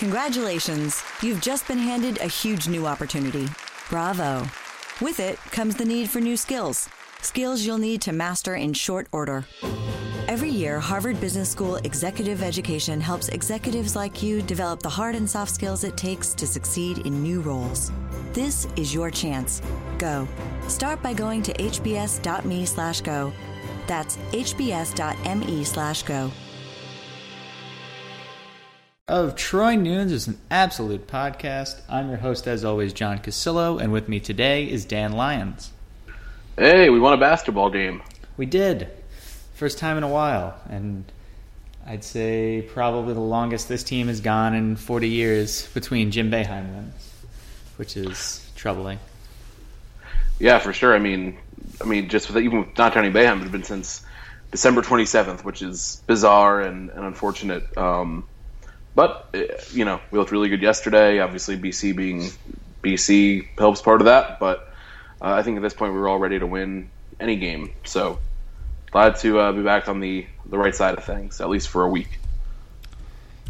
Congratulations! You've just been handed a huge new opportunity. Bravo! With it comes the need for new skills. Skills you'll need to master in short order. Every year, Harvard Business School Executive Education helps executives like you develop the hard and soft skills it takes to succeed in new roles. This is your chance. Go. Start by going to hbs.me slash go. That's hbs.me slash go of Troy Nunes is an absolute podcast. I'm your host, as always, John Cassillo, and with me today is Dan Lyons. Hey, we won a basketball game. We did. First time in a while, and I'd say probably the longest this team has gone in 40 years between Jim Boeheim wins, which is troubling. Yeah, for sure. I mean, I mean, just with even with not Johnny Boeheim, it's been since December 27th, which is bizarre and, and unfortunate. Um, but uh, you know, we looked really good yesterday. Obviously, BC being BC helps part of that. But uh, I think at this point we were all ready to win any game. So glad to uh, be back on the the right side of things, at least for a week.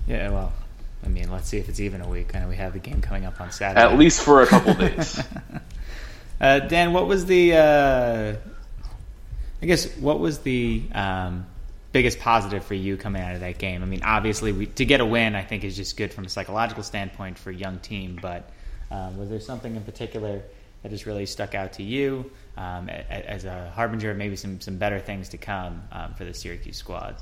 Yeah, well, I mean, let's see if it's even a week. I know we have the game coming up on Saturday. At least for a couple days. uh, Dan, what was the? Uh, I guess what was the um, biggest positive for you coming out of that game? I mean, obviously, we, to get a win, I think is just good from a psychological standpoint for a young team. But um, was there something in particular that just really stuck out to you um, as a harbinger of maybe some some better things to come um, for the Syracuse squad?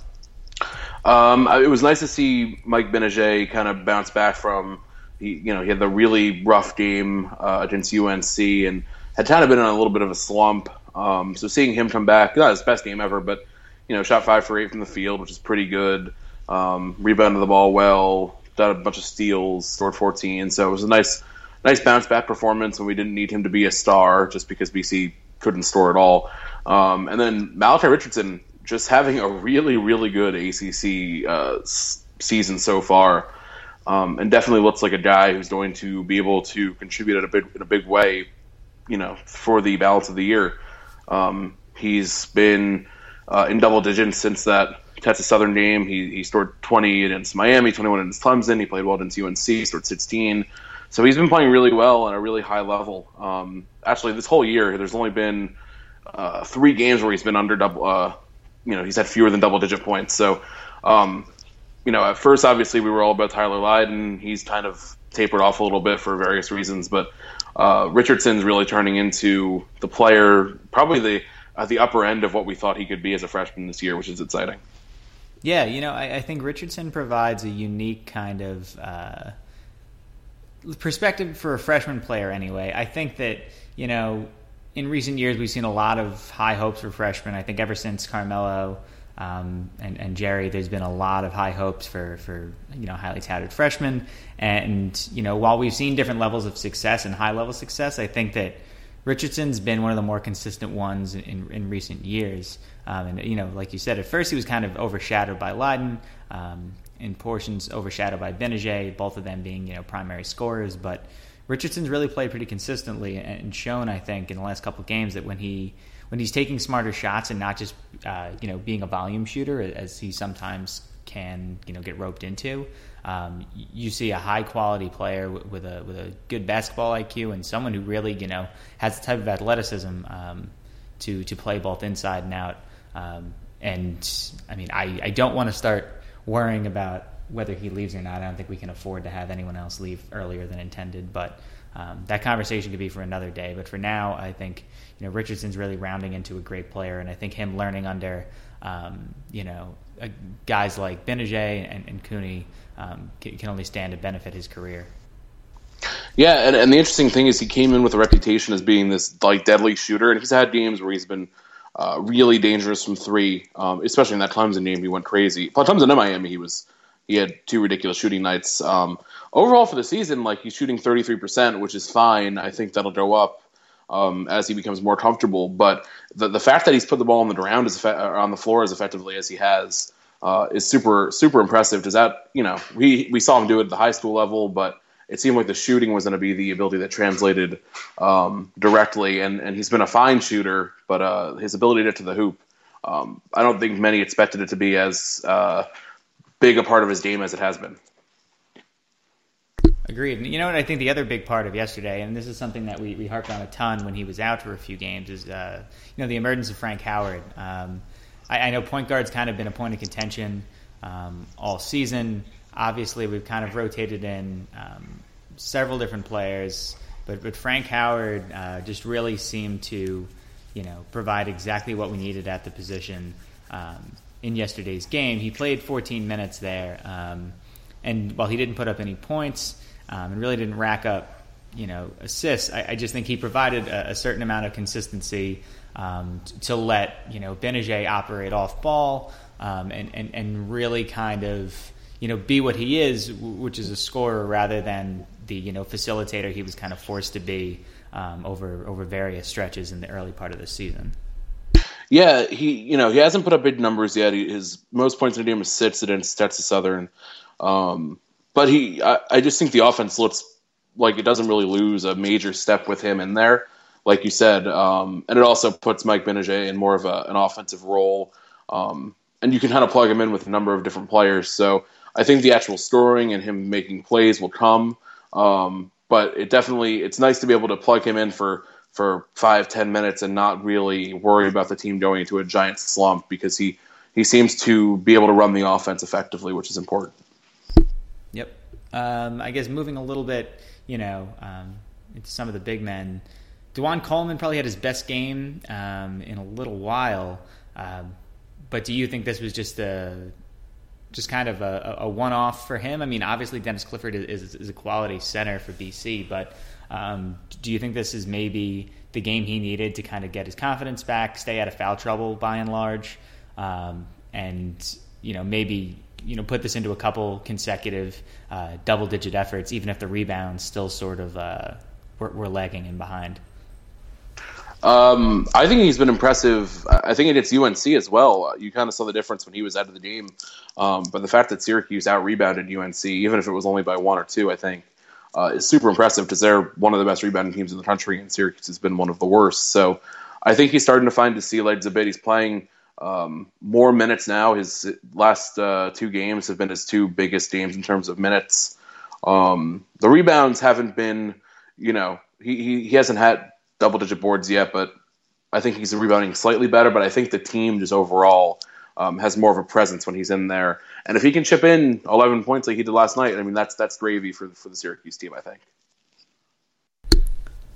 Um, it was nice to see Mike Gbinije kind of bounce back from. He, you know, he had the really rough game uh, against UNC and had kind of been in a little bit of a slump. Um, so seeing him come back, not his best game ever, but you know, shot five for eight from the field, which is pretty good. Um, rebounded the ball well, done a bunch of steals, scored 14. So it was a nice, nice bounce back performance, and we didn't need him to be a star just because BC couldn't score at all. Um, and then Malachi Richardson just having a really, really good ACC uh, season so far, um, and definitely looks like a guy who's going to be able to contribute in a big, in a big way, you know, for the balance of the year. Um, he's been uh, in double digits since that Texas Southern game. He, he scored 20 against Miami, 21 against Clemson. He played well against UNC, scored 16. So he's been playing really well at a really high level. Um, actually, this whole year, there's only been uh, three games where he's been under double. Uh, you know, he's had fewer than double digit points. So, um, you know, at first, obviously, we were all about Tyler Lydon. He's kind of tapered off a little bit for various reasons, but uh, Richardson's really turning into the player, probably the at the upper end of what we thought he could be as a freshman this year, which is exciting. Yeah, you know, I, I think Richardson provides a unique kind of uh, perspective for a freshman player. Anyway, I think that you know, in recent years we've seen a lot of high hopes for freshmen. I think ever since Carmelo. Um, and, and, Jerry, there's been a lot of high hopes for, for you know highly touted freshmen, and you know while we've seen different levels of success and high level success, I think that Richardson's been one of the more consistent ones in, in recent years. Um, and, you know, like you said, at first he was kind of overshadowed by Lydon, um, in portions overshadowed by Gbinije, both of them being, you know, primary scorers. But Richardson's really played pretty consistently and shown, I think, in the last couple games that when he when he's taking smarter shots and not just, uh, you know, being a volume shooter as he sometimes can, you know, get roped into, um, you see a high quality player with a with a good basketball IQ and someone who really you know has the type of athleticism um, to to play both inside and out. Um, and I mean, I, I don't want to start worrying about whether he leaves or not. I don't think we can afford to have anyone else leave earlier than intended, but. Um, that conversation could be for another day, but for now, I think you know Richardson's really rounding into a great player, and I think him learning under um, you know guys like Gbinije and, and Cooney um, can only stand to benefit his career. Yeah, and, and the interesting thing is he came in with a reputation as being this like deadly shooter, and he's had games where he's been uh, really dangerous from three, um, especially in that Clemson game. He went crazy. But Clemson in Miami, he was he had two ridiculous shooting nights. Um, overall for the season, like he's shooting thirty three percent, which is fine. I think that'll go up um, as he becomes more comfortable. But the the fact that he's put the ball on the ground as on the floor as effectively as he has uh, is super super impressive. Does that you know we we saw him do it at the high school level, but it seemed like the shooting was going to be the ability that translated um, directly, and and he's been a fine shooter, but uh, his ability to get to the hoop, um, I don't think many expected it to be as uh, big a part of his game as it has been. Agreed. You know what? I think the other big part of yesterday, and this is something that we, we harped on a ton when he was out for a few games, is uh, you know the emergence of Frank Howard. Um, I, I, know point guard's kind of been a point of contention um, all season. Obviously, we've kind of rotated in um, several different players, but but Frank Howard uh, just really seemed to you know provide exactly what we needed at the position um, in yesterday's game. He played 14 minutes there, um, and while he didn't put up any points um, and really didn't rack up you know assists, I, I just think he provided a, a certain amount of consistency um, to let you know Gbinije operate off ball um, and, and and really kind of you know be what he is, which is a scorer rather than the you know facilitator he was kind of forced to be um, over over various stretches in the early part of the season. Yeah, he you know he hasn't put up big numbers yet. He, his most points in the game is six against Texas Southern, um, but he I, I just think the offense looks like it doesn't really lose a major step with him in there like you said, um, and it also puts Mike Gbinije in more of a, an offensive role, um, and you can kind of plug him in with a number of different players. So I think the actual scoring and him making plays will come, um, but it definitely it's nice to be able to plug him in for for five ten minutes and not really worry about the team going into a giant slump because he he seems to be able to run the offense effectively, which is important. Yep. Um, I guess moving a little bit, you know, um, into some of the big men. DaJuan Coleman probably had his best game um, in a little while. Um, but do you think this was just a just kind of a, a one-off for him? I mean, obviously Dennis Clifford is, is a quality center for BC, but um, do you think this is maybe the game he needed to kind of get his confidence back, stay out of foul trouble by and large, um, and you know maybe you know put this into a couple consecutive uh, double-digit efforts, even if the rebounds still sort of uh, were, were lagging in behind? Um, I think he's been impressive. I think against UNC as well. You kind of saw the difference when he was out of the game. Um, but the fact that Syracuse out rebounded UNC, even if it was only by one or two, I think uh, is super impressive because they're one of the best rebounding teams in the country, and Syracuse has been one of the worst. So I think he's starting to find his sea legs a bit. He's playing um, more minutes now. His last uh, two games have been his two biggest games in terms of minutes. Um, the rebounds haven't been, you know, he, he, he hasn't had double digit boards yet, but I think he's rebounding slightly better. But I think the team just overall um, has more of a presence when he's in there. And if he can chip in 11 points like he did last night, I mean that's that's gravy for for the Syracuse team. I think.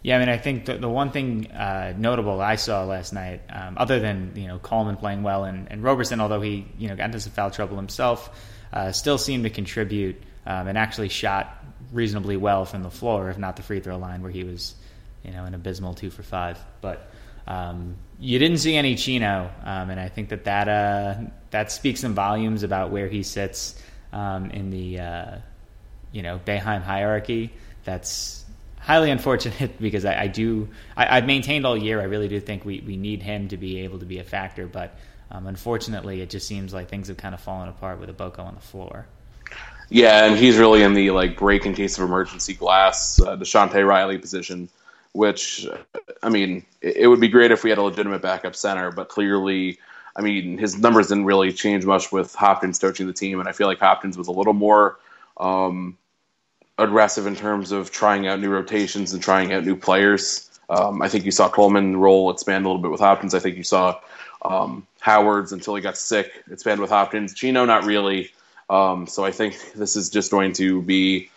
Yeah, I mean, I think the, the one thing uh, notable I saw last night, um, other than you know Coleman playing well and, and Roberson, although he you know got into some foul trouble himself, uh, still seemed to contribute um, and actually shot reasonably well from the floor, if not the free throw line, where he was you know, an abysmal two for five. But um, you didn't see any Chino, um, and I think that that uh, that speaks some volumes about where he sits um, in the uh, you know Boeheim hierarchy. That's highly unfortunate because I, I do I, have maintained all year. I really do think we, we need him to be able to be a factor, but um, unfortunately, it just seems like things have kind of fallen apart with Obokoh on the floor. Yeah, and he's really in the like break in case of emergency glass, uh, DaShonte Riley position which I mean, it, would be great if we had a legitimate backup center, but clearly, I mean, his numbers didn't really change much with Hopkins coaching the team, and I feel like Hopkins was a little more um, aggressive in terms of trying out new rotations and trying out new players. Um, I think you saw Coleman role expand a little bit with Hopkins. I think you saw um, Howard's until he got sick expand with Hopkins. Chino, not really. Um, so I think this is just going to be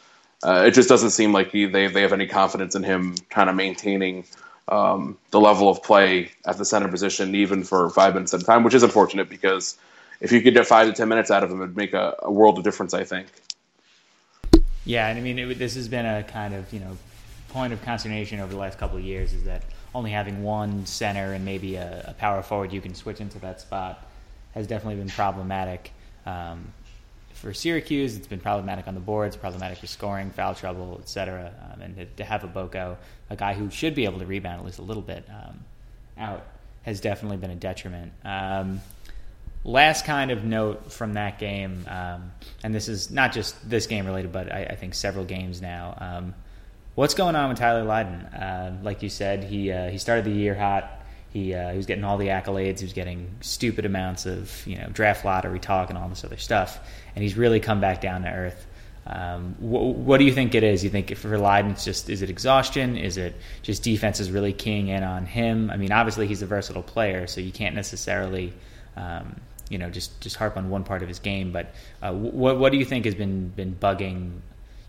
uh, it just doesn't seem like he, they they have any confidence in him kind of maintaining um, the level of play at the center position, even for five minutes at a time, which is unfortunate because if you could get five to ten minutes out of him, it'd make a, a world of difference. I think. Yeah, and I mean, it, this has been a kind of you know point of consternation over the last couple of years is that only having one center and maybe a, a power forward you can switch into that spot has definitely been problematic. Um, for Syracuse, it's been problematic on the boards, problematic for scoring, foul trouble, etc. Um, and to, to, have Obokoh, a guy who should be able to rebound at least a little bit, um, out has definitely been a detriment. Um, last kind of note from that game, um, and this is not just this game related, but I, I think several games now. Um, what's going on with Tyler Lydon? Uh, like you said, he uh, he started the year hot. He, uh, he was getting all the accolades. He was getting stupid amounts of you know draft lottery talk and all this other stuff. And he's really come back down to earth. Um, wh- what do you think it is? You think for Lydon, it's just is it exhaustion? Is it just defense is really keying in on him? I mean, obviously he's a versatile player, so you can't necessarily, um, you know, just just harp on one part of his game. But uh, what what do you think has been been bugging,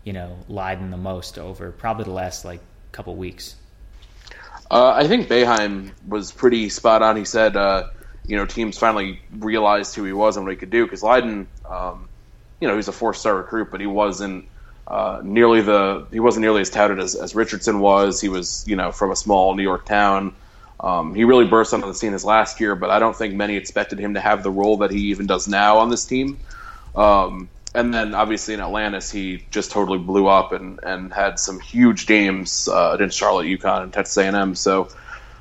you know, Lydon the most over probably the last like couple weeks? Uh, I think Boeheim was pretty spot on. He said, uh, you know, teams finally realized who he was and what he could do because Lydon, um, you know, he's a four-star recruit, but he wasn't uh, nearly the he wasn't nearly as touted as, as Richardson was. He was, you know, from a small New York town. Um, he really burst onto the scene his last year, but I don't think many expected him to have the role that he even does now on this team. Um, and then obviously in Atlantis, he just totally blew up and, and had some huge games uh, against Charlotte, UConn, and Texas A&M. So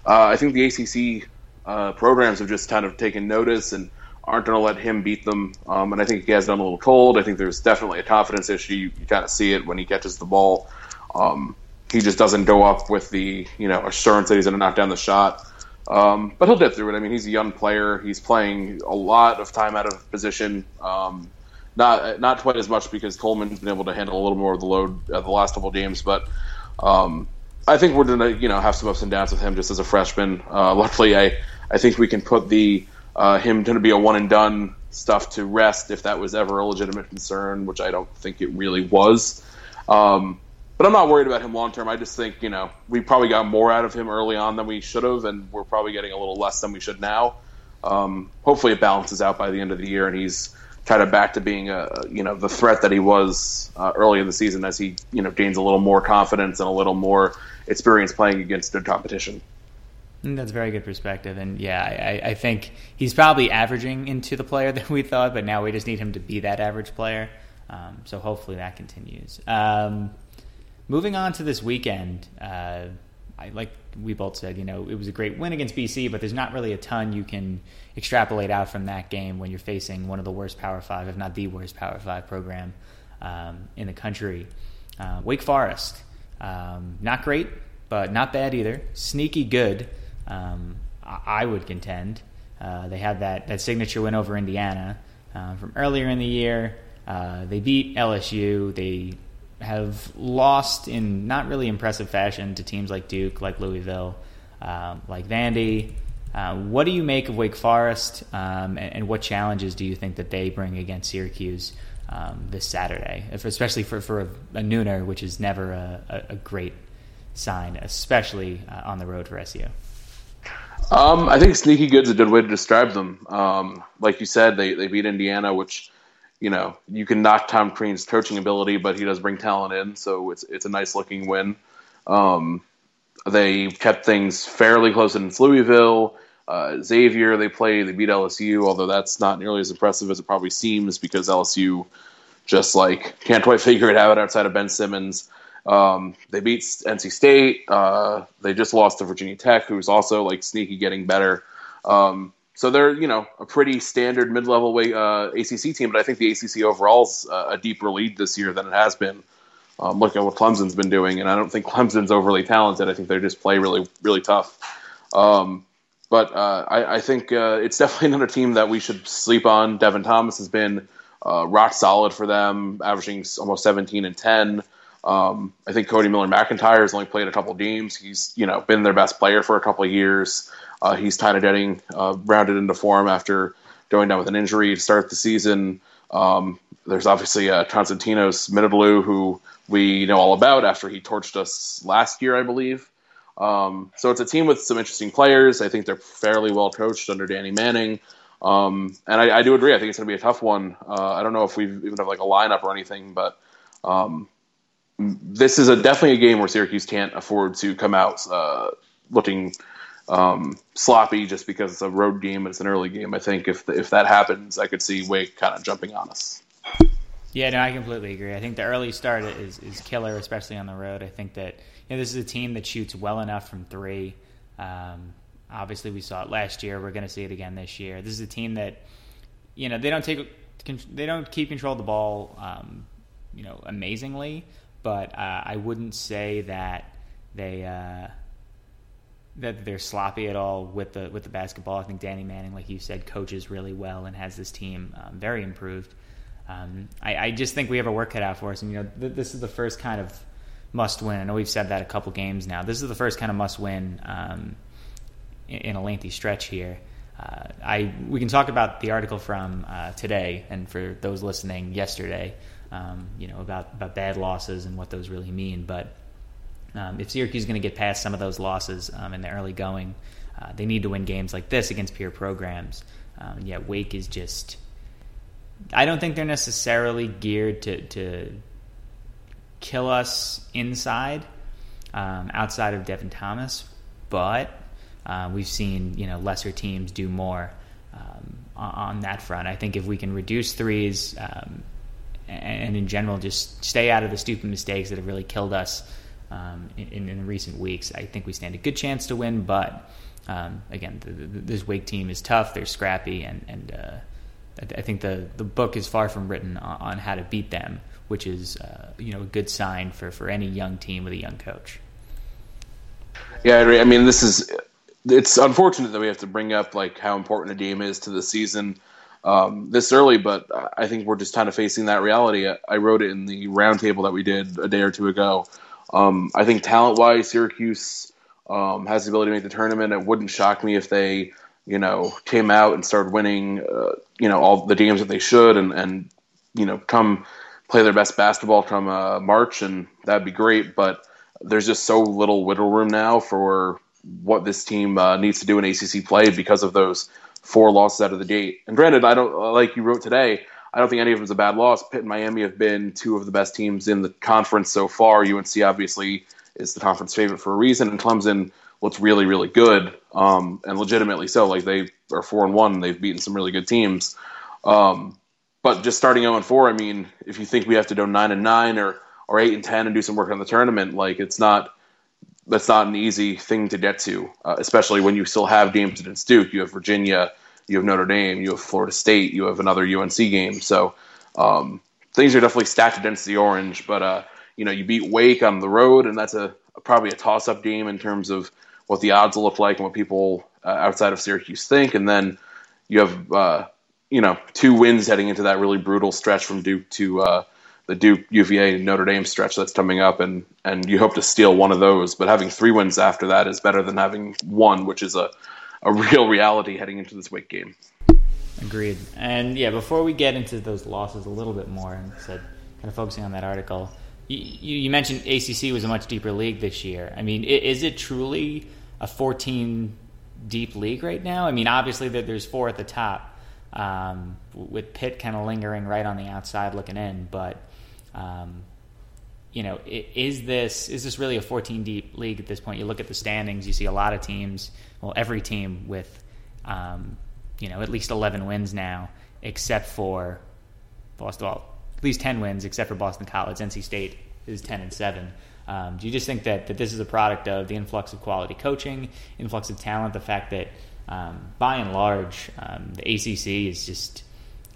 uh, I think the ACC uh, programs have just kind of taken notice and aren't going to let him beat them. Um, and I think he has done a little cold. I think there's definitely a confidence issue. You, you kind of see it when he catches the ball. Um, he just doesn't go up with the you know assurance that he's going to knock down the shot. Um, but he'll get through it. I mean, he's a young player. He's playing a lot of time out of position. Um, not not quite as much because Coleman's been able to handle a little more of the load uh, the last couple of games, but um, I think we're gonna you know have some ups and downs with him just as a freshman. Uh, luckily, I I think we can put the uh, him going to be a one and done stuff to rest if that was ever a legitimate concern, which I don't think it really was. Um, but I'm not worried about him long term. I just think you know we probably got more out of him early on than we should have, and we're probably getting a little less than we should now. Um, hopefully, it balances out by the end of the year, and he's kind of back to being a you know the threat that he was uh, early in the season as he you know gains a little more confidence and a little more experience playing against good competition. That's very good perspective, and yeah, I, I think he's probably averaging into the player that we thought, but now we just need him to be that average player. Um, so hopefully that continues. Um, moving on to this weekend, uh, I like we both said, you know, it was a great win against BC, but there's not really a ton you can extrapolate out from that game when you're facing one of the worst Power Five, if not the worst Power Five program um, in the country. Uh, Wake Forest, um, not great, but not bad either. Sneaky good, um, I would contend. Uh, they had that, that signature win over Indiana uh, from earlier in the year. Uh, they beat LSU. They have lost in not really impressive fashion to teams like Duke, like Louisville, um, like Vandy. Uh, what do you make of Wake Forest, um, and, and, what challenges do you think that they bring against Syracuse um, this Saturday, especially for, for a, a, nooner, which is never a, a, a great sign, especially uh, on the road for SU? Um, I think sneaky good's is a good way to describe them. Um, like you said, they, they beat Indiana, which you know you can knock Tom Crean's coaching ability, but he does bring talent in, so it's it's a nice looking win. Um, they kept things fairly close against Louisville. Uh, Xavier, they play, they beat LSU, although that's not nearly as impressive as it probably seems because LSU just like can't quite figure it out outside of Ben Simmons. Um, they beat NC State. Uh, they just lost to Virginia Tech, who's also like sneaky getting better. Um, so they're you know a pretty standard mid-level way, uh, ACC team, but I think the ACC overall is uh, a deeper lead this year than it has been. Um, look at what Clemson's been doing, and I don't think Clemson's overly talented. I think they just play really really tough. Um, but uh, I, I, think uh, it's definitely another team that we should sleep on. Devin Thomas has been uh, rock solid for them, averaging almost 17 and 10. Um, I think Cody Miller McIntyre has only played a couple games. He's you know been their best player for a couple of years. Uh, he's kind of getting uh, rounded into form after going down with an injury to start the season. Um, there's obviously uh, Konstantinos Mitoglou, who we know all about after he torched us last year, I believe. Um, so it's a team with some interesting players. I think they're fairly well coached under Danny Manning. Um, and I, I, do agree. I think it's going to be a tough one. Uh, I don't know if we even have like a lineup or anything, but um, this is a definitely a game where Syracuse can't afford to come out uh, looking um, sloppy just because it's a road game and it's an early game. I think if if that happens, I could see Wake kind of jumping on us. Yeah, no, I completely agree. I think the early start is is killer, especially on the road. I think that you know, this is a team that shoots well enough from three. Um, obviously, we saw it last year. We're going to see it again this year. This is a team that, you know, they don't take they don't keep control of the ball, um, you know, amazingly. But uh, I wouldn't say that they uh, that they're sloppy at all with the with the basketball. I think Danny Manning, like you said, coaches really well and has this team um, very improved. um, I, I, just think we have a work cut out for us. And you know, th- this is the first kind of must win. I know we've said that a couple games now. This is the first kind of must win um, in, in, a lengthy stretch here. Uh, I we can talk about the article from uh, today, and for those listening, yesterday. Um, you know about about bad losses and what those really mean. But um, if Syracuse is going to get past some of those losses um, in the early going, uh, they need to win games like this against peer programs. Um, yet Wake is just. I don't think they're necessarily geared to, to kill us inside, um, outside of Devin Thomas, but uh, we've seen you know lesser teams do more um, on, that front. I think if we can reduce threes um, and in general just stay out of the stupid mistakes that have really killed us um, in, in, recent weeks, I think we stand a good chance to win. But um, again, the, the, this Wake team is tough. They're scrappy, and and uh, I, I, think the the book is far from written on, on how to beat them, which is uh, you know a good sign for for any young team with a young coach. Yeah, I mean, this is it's unfortunate that we have to bring up like how important a game is to the season um, this early, but I think we're just kind of facing that reality. I wrote it in the roundtable that we did a day or two ago. Um, I think talent wise, Syracuse um, has the ability to make the tournament. It wouldn't shock me if they, you know, came out and started winning, uh, you know, all the games that they should, and and you know, come play their best basketball come uh, March, and that'd be great. But there's just so little wiggle room now for what this team uh, needs to do in ACC play because of those four losses out of the gate. And granted, I don't like you wrote today. I don't think any of them is a bad loss. Pitt and Miami have been two of the best teams in the conference so far. UNC obviously is the conference favorite for a reason, and Clemson looks really, really good, um, and legitimately so. Like they are four and one, they've beaten some really good teams. Um, but just starting zero and four, I mean, if you think we have to go nine and nine or or eight and ten and do some work on the tournament, like it's not that's not an easy thing to get to, uh, especially when you still have games against Duke. You have Virginia, you have Notre Dame, you have Florida State, you have another UNC game. So um, things are definitely stacked against the Orange. But uh, you know, you beat Wake on the road, and that's a, a probably a toss-up game in terms of what the odds will look like and what people uh, outside of Syracuse think. And then you have uh, you know two wins heading into that really brutal stretch from Duke to uh, the Duke, UVA, Notre Dame stretch that's coming up, and and you hope to steal one of those. But having three wins after that is better than having one, which is a a real reality heading into this week game. Agreed. And yeah, before we get into those losses a little bit more, and said kind of focusing on that article, you, you mentioned ACC was a much deeper league this year. I mean, is it truly a 14 deep league right now? I mean, obviously there's four at the top. Um, with Pitt kind of lingering right on the outside looking in, but um, you know, is this is this really a 14 deep league at this point? You look at the standings, you see a lot of teams, well, every team with, um, you know, at least 11 wins now, except for Boston. Well, at least 10 wins, except for Boston College. NC State is 10 and seven. Um, do you just think that, that this is a product of the influx of quality coaching, influx of talent, the fact that um, by and large um, the ACC is just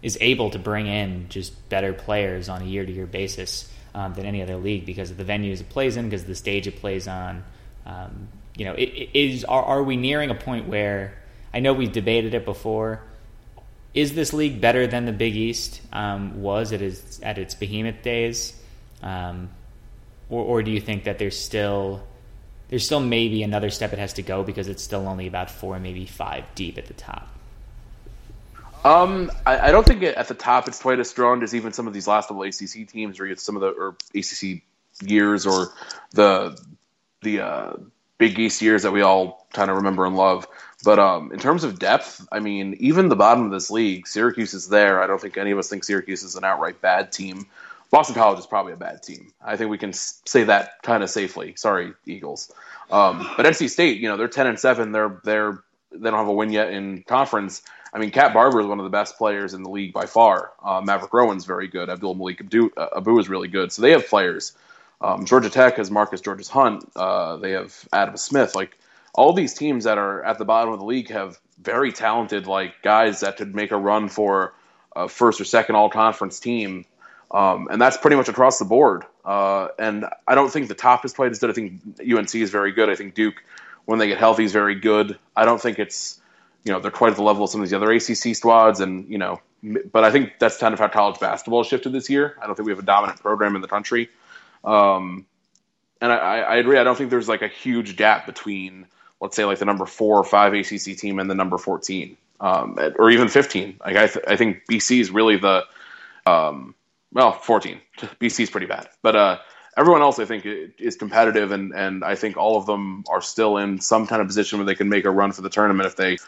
is able to bring in just better players on a year to year basis? um, than any other league because of the venues it plays in, because of the stage it plays on. Um, you know, it, it is are, are we nearing a point where I know we've debated it before? Is this league better than the Big East um, was at its at its behemoth days, um, or, or do you think that there's still there's still maybe another step it has to go because it's still only about four, maybe five deep at the top? Um, I, I, don't think at the top it's quite as strong as even some of these last level ACC teams, or some of the or ACC years, or the the uh, Big East years that we all kind of remember and love. But um, in terms of depth, I mean, even the bottom of this league, Syracuse is there. I don't think any of us think Syracuse is an outright bad team. Boston College is probably a bad team. I think we can say that kind of safely. Sorry, Eagles. Um, but NC State, you know, they're ten and seven. They're they're they don't have a win yet in conference I mean, Cat Barber is one of the best players in the league by far. Uh, Maverick Rowan's very good. Abdul Malik Abu, uh, Abu is really good. So they have players. Um, Georgia Tech has Marcus Georges Hunt. Uh, they have Adam Smith. Like all these teams that are at the bottom of the league have very talented like guys that could make a run for a first or second all conference team. Um, and that's pretty much across the board. Uh, and I don't think the top is quite as good. I think UNC is very good. I think Duke, when they get healthy, is very good. I don't think it's you know they're quite at the level of some of these other ACC squads, and you know, but I think that's kind of how college basketball shifted this year. I don't think we have a dominant program in the country, um, and I, I agree. I don't think there's like a huge gap between let's say like the number four or five ACC team and the number fourteen, um, or even fifteen. Like I, th- I think BC is really the um, well, 14. BC is pretty bad, but uh, everyone else I think is competitive, and and I think all of them are still in some kind of position where they can make a run for the tournament if they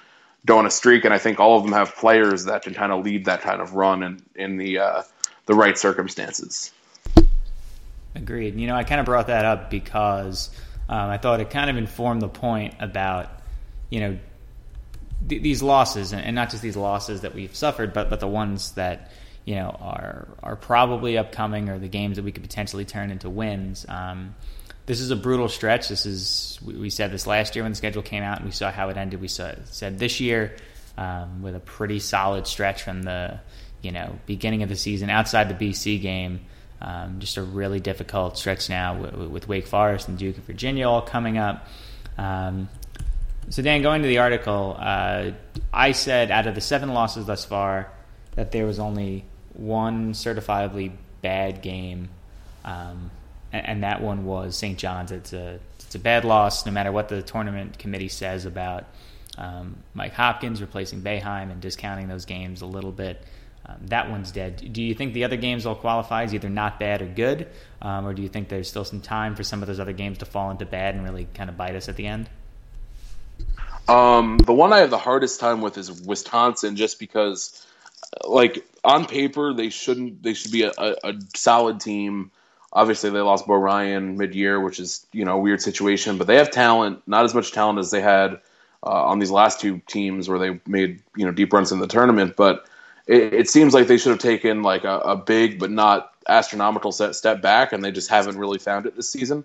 go on a streak. And I think all of them have players that can kind of lead that kind of run in in the uh, the right circumstances. Agreed. You know, I kind of brought that up because um, I thought it kind of informed the point about you know th- these losses, and, and not just these losses that we've suffered, but but the ones that you know are are probably upcoming or the games that we could potentially turn into wins. Um, this is a brutal stretch. This is we said this last year when the schedule came out, and we saw how it ended. We saw, said this year um, with a pretty solid stretch from the you know beginning of the season outside the BC game. Um, just a really difficult stretch now with, with, Wake Forest and Duke of Virginia all coming up. Um, so Dan, going to the article, uh, I said out of the seven losses thus far, that there was only one certifiably bad game, um, and, that one was St. John's. It's a it's a bad loss, no matter what the tournament committee says about um, Mike Hopkins replacing Boeheim and discounting those games a little bit. Um, that one's dead. Do you think the other games will qualify as either not bad or good, um, or do you think there's still some time for some of those other games to fall into bad and really kind of bite us at the end? Um, the one I have the hardest time with is Wisconsin, just because like on paper they shouldn't they should be a, a, a solid team. Obviously they lost Bo Ryan mid year, which is you know a weird situation, but they have talent, not as much talent as they had uh, on these last two teams where they made you know deep runs in the tournament. But it, it seems like they should have taken like a, a, big but not astronomical set, step back, and they just haven't really found it this season.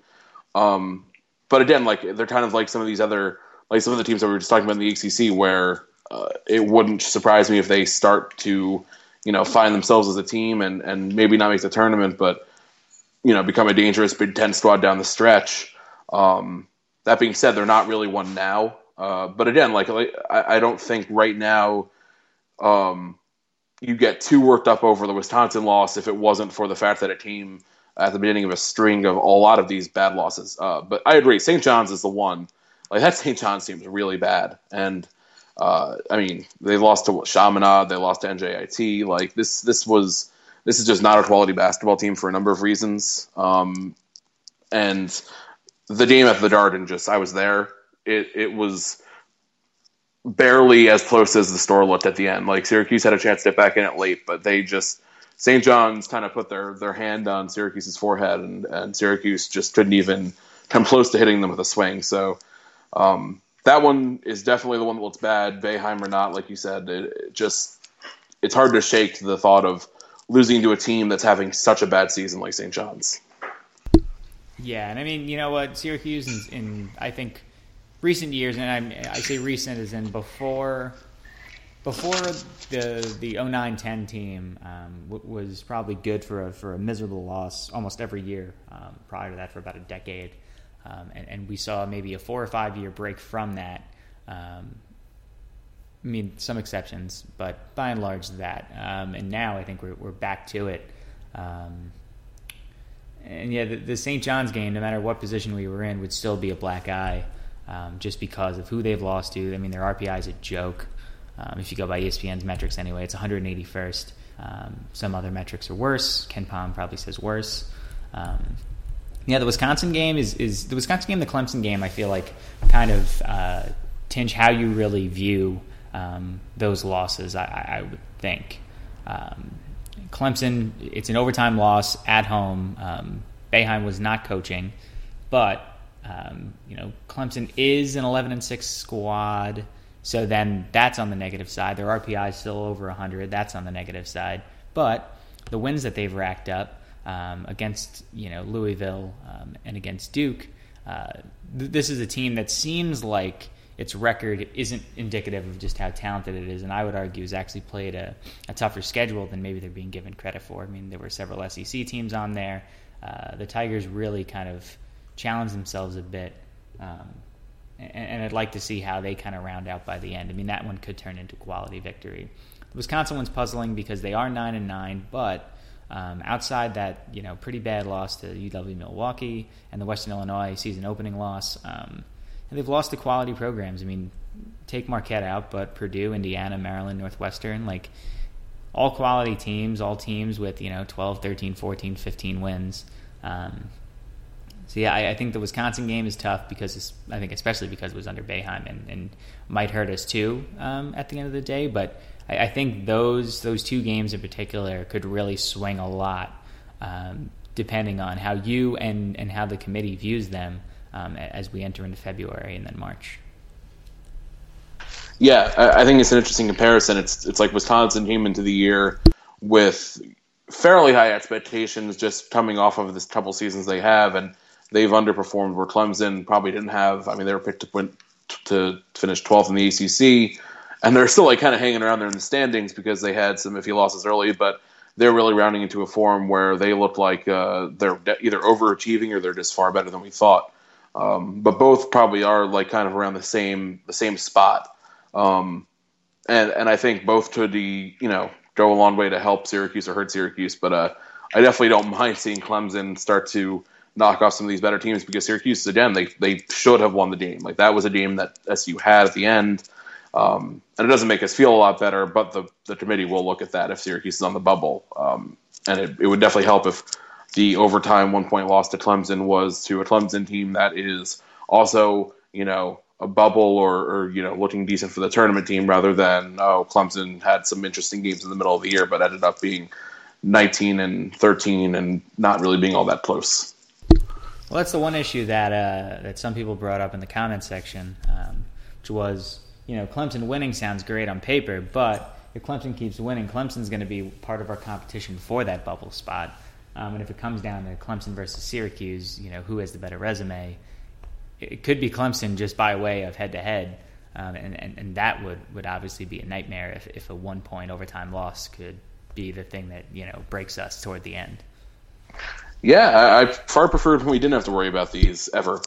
Um, but again, like they're kind of like some of these other like some of the teams that we were just talking about in the ACC, where uh, it wouldn't surprise me if they start to, you know, find themselves as a team and, and maybe not make the tournament, but you know, become a dangerous Big Ten squad down the stretch. Um, that being said, they're not really one now. Uh, but again, like, like I, I, don't think right now um, you get too worked up over the Wisconsin loss if it wasn't for the fact that it came at the beginning of a string of a lot of these bad losses. Uh, but I agree, St. John's is the one. Like that St. John's seems really bad, and uh, I mean, they lost to Chaminade, they lost to NJIT. Like this, this was this is just not a quality basketball team for a number of reasons. Um, and the game at the Garden, just I was there. It it was barely as close as the store looked at the end. Like Syracuse had a chance to get back in it late, but they just St. John's kind of put their their hand on Syracuse's forehead, and, and Syracuse just couldn't even come close to hitting them with a swing. So. Um, that one is definitely the one that looks bad. Boeheim or not, like you said, it, it just it's hard to shake the thought of losing to a team that's having such a bad season like St. John's. Yeah, and I mean, you know what, Syracuse in, in I think recent years, and I, I say recent as in before before the the 09-10 team um, w- was probably good for a, for a miserable loss almost every year. Um, prior to that, for about a decade. Um, and, and, we saw maybe a four or five year break from that. Um, I mean, some exceptions, but by and large, that. Um, and now I think we're, we're back to it. Um, and yeah, the, the, St. John's game, no matter what position we were in, would still be a black eye um, just because of who they've lost to. I mean, their RPI is a joke. Um, if you go by ESPN's metrics anyway, it's 181st. some other metrics are worse. KenPom probably says worse. Um, yeah, the Wisconsin game is is the Wisconsin game, the Clemson game. I feel like kind of uh, tinge how you really view um, those losses. I, I would think um, Clemson. It's an overtime loss at home. Um, Boeheim was not coaching, but um, you know Clemson is an eleven and six squad. So then that's on the negative side. Their RPI is still over 100. That's on the negative side. But the wins that they've racked up um, against you know Louisville um, and against Duke. Uh, th- this is a team that seems like its record isn't indicative of just how talented it is, and I would argue has actually played a, a tougher schedule than maybe they're being given credit for. I mean, there were several SEC teams on there. Uh, the Tigers really kind of challenged themselves a bit. Um, and I'd like to see how they kind of round out by the end. I mean, that one could turn into quality victory. The Wisconsin one's puzzling because they are nine and nine, but um, outside that, you know, pretty bad loss to UW Milwaukee and the Western Illinois season opening loss, um, and they've lost the quality programs. I mean, take Marquette out, but Purdue, Indiana, Maryland, Northwestern, like all quality teams, all teams with, you know, 12, 13, 14, 15 wins. Um, so yeah, I, I, think the Wisconsin game is tough because I think especially because it was under Boeheim and, and might hurt us too um, at the end of the day. But I, I, think those those two games in particular could really swing a lot um, depending on how you and and how the committee views them um, as we enter into February and then March. Yeah, I, think it's an interesting comparison. It's it's like Wisconsin came into the year with fairly high expectations, just coming off of this couple seasons they have, and they've underperformed where Clemson probably didn't have. I mean, they were picked to win, to finish 12th in the ACC, and they're still like kind of hanging around there in the standings because they had some iffy losses early, but they're really rounding into a form where they look like uh, they're either overachieving or they're just far better than we thought. Um, but both probably are like kind of around the same the same spot, um, and and I think both could the you know go a long way to help Syracuse or hurt Syracuse. But uh, I definitely don't mind seeing Clemson start to knock off some of these better teams because Syracuse again they they should have won the game. Like that was a game that SU had at the end. Um, and it doesn't make us feel a lot better, but the, the committee will look at that if Syracuse is on the bubble. Um, and it, it would definitely help if the overtime one point loss to Clemson was to a Clemson team that is also, you know, a bubble or, or, you know, looking decent for the tournament team rather than, oh, Clemson had some interesting games in the middle of the year, but ended up being 19 and 13 and not really being all that close. Well, that's the one issue that uh, that some people brought up in the comment section, um, which was you know Clemson winning sounds great on paper, but if Clemson keeps winning, Clemson's going to be part of our competition for that bubble spot. Um, and if it comes down to Clemson versus Syracuse, you know who has the better resume? It could be Clemson just by way of head to head, and, and, and that would, would obviously be a nightmare if, if a one point overtime loss could be the thing that you know breaks us toward the end. Yeah, I, I far preferred when we didn't have to worry about these ever.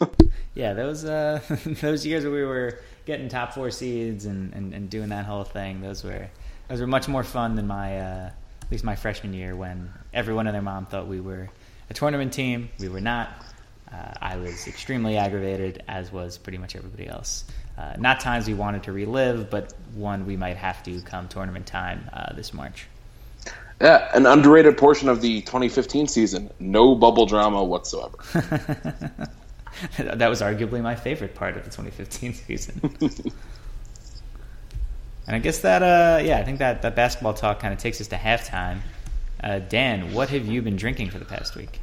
yeah, those uh, those years where we were getting top four seeds and, and, and, doing that whole thing, those were those were much more fun than my uh, at least my freshman year when everyone and their mom thought we were a tournament team. We were not. Uh, I was extremely aggravated, as was pretty much everybody else. Uh, not times we wanted to relive, but one we might have to come tournament time uh, this March. Yeah, an underrated portion of the 2015 season. No bubble drama whatsoever. that was arguably my favorite part of the 2015 season. and I guess that, uh, yeah, I think that, that basketball talk kind of takes us to halftime. Uh, Dan, what have you been drinking for the past week?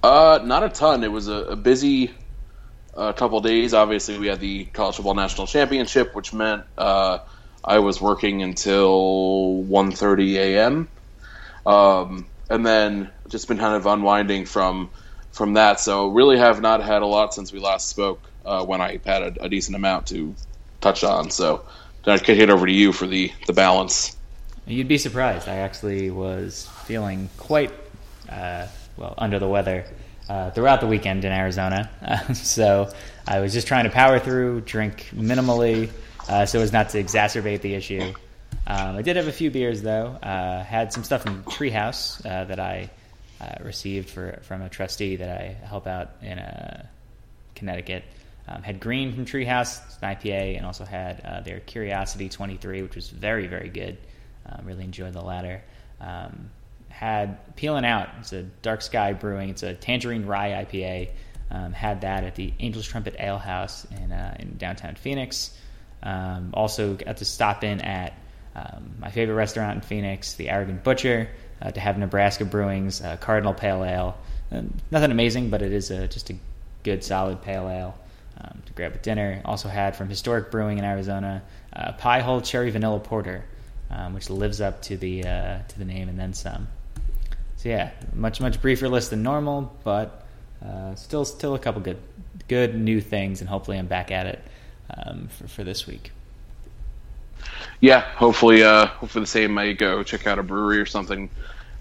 Uh, not a ton. It was a, a busy uh, couple days. Obviously, we had the college football national championship, which meant uh, I was working until 1.30 a.m. Um, and then just been kind of unwinding from from that. So really have not had a lot since we last spoke uh, when I had a, a, decent amount to touch on. So I kick it over to you for the the balance. You'd be surprised. I actually was feeling quite uh, well under the weather uh, throughout the weekend in Arizona. so I was just trying to power through, drink minimally, uh, so as not to exacerbate the issue. Um, I did have a few beers though. Uh, had some stuff from Treehouse uh, that I uh, received for from a trustee that I help out in uh, Connecticut. Um, had Green from Treehouse, it's an IPA, and also had uh, their Curiosity 23, which was very very good. Uh, really enjoyed the latter. Um, had Peeling Out. It's a Dark Sky Brewing. It's a tangerine rye IPA. Um, had that at the Angel's Trumpet Ale House in in downtown Phoenix. Um, also got to stop in at um, my favorite restaurant in Phoenix, the Arrogant Butcher, uh, to have Nebraska Brewing's uh, Cardinal Pale Ale. Um, nothing amazing, but it is a, just a good, solid pale ale um, to grab at dinner. Also had from Historic Brewing in Arizona, uh, Pie Hole Cherry Vanilla Porter, um, which lives up to the uh, to the name and then some. So yeah, much much briefer list than normal, but uh, still still a couple good good new things, and hopefully I'm back at it um, for for this week yeah, hopefully, uh, hopefully the same. I go check out a brewery or something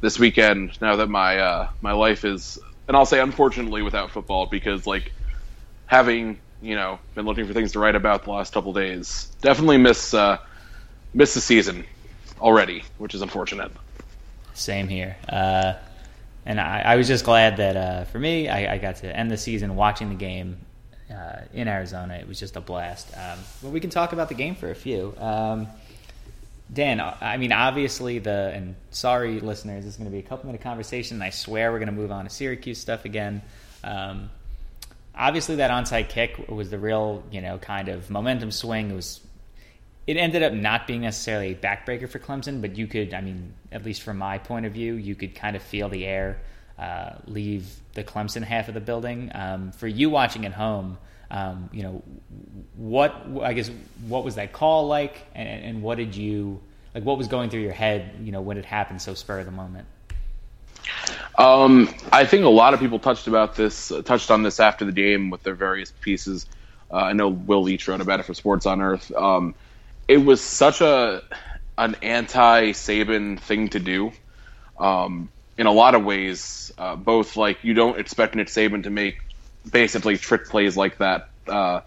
this weekend. Now that my uh, my life is, and I'll say unfortunately without football because like having you know, been looking for things to write about the last couple days. Definitely miss uh, miss the season already, which is unfortunate. Same here. Uh, and I, I, was just glad that uh, for me, I, I, got to end the season watching the game uh, in Arizona. It was just a blast. Um, well, we can talk about the game for a few. Um, Dan, I mean, obviously the and sorry, listeners, it's going to be a couple minute conversation. I swear we're going to move on to Syracuse stuff again. Um, obviously, that onside kick was the real, you know, kind of momentum swing. It was. It ended up not being necessarily a backbreaker for Clemson, but you could, I mean, at least from my point of view, you could kind of feel the air uh, leave the Clemson half of the building. Um, for you watching at home, um, you know, what I guess what was that call like, and, and what did you like? What was going through your head, you know, when it happened so spur of the moment? Um, I think a lot of people touched about this, touched on this after the game with their various pieces. Uh, I know Will Leitch wrote about it for Sports on Earth. Um, it was such a an anti Saban thing to do. Um, in a lot of ways, uh, both like you don't expect Nick Saban to make basically trick plays like that, uh,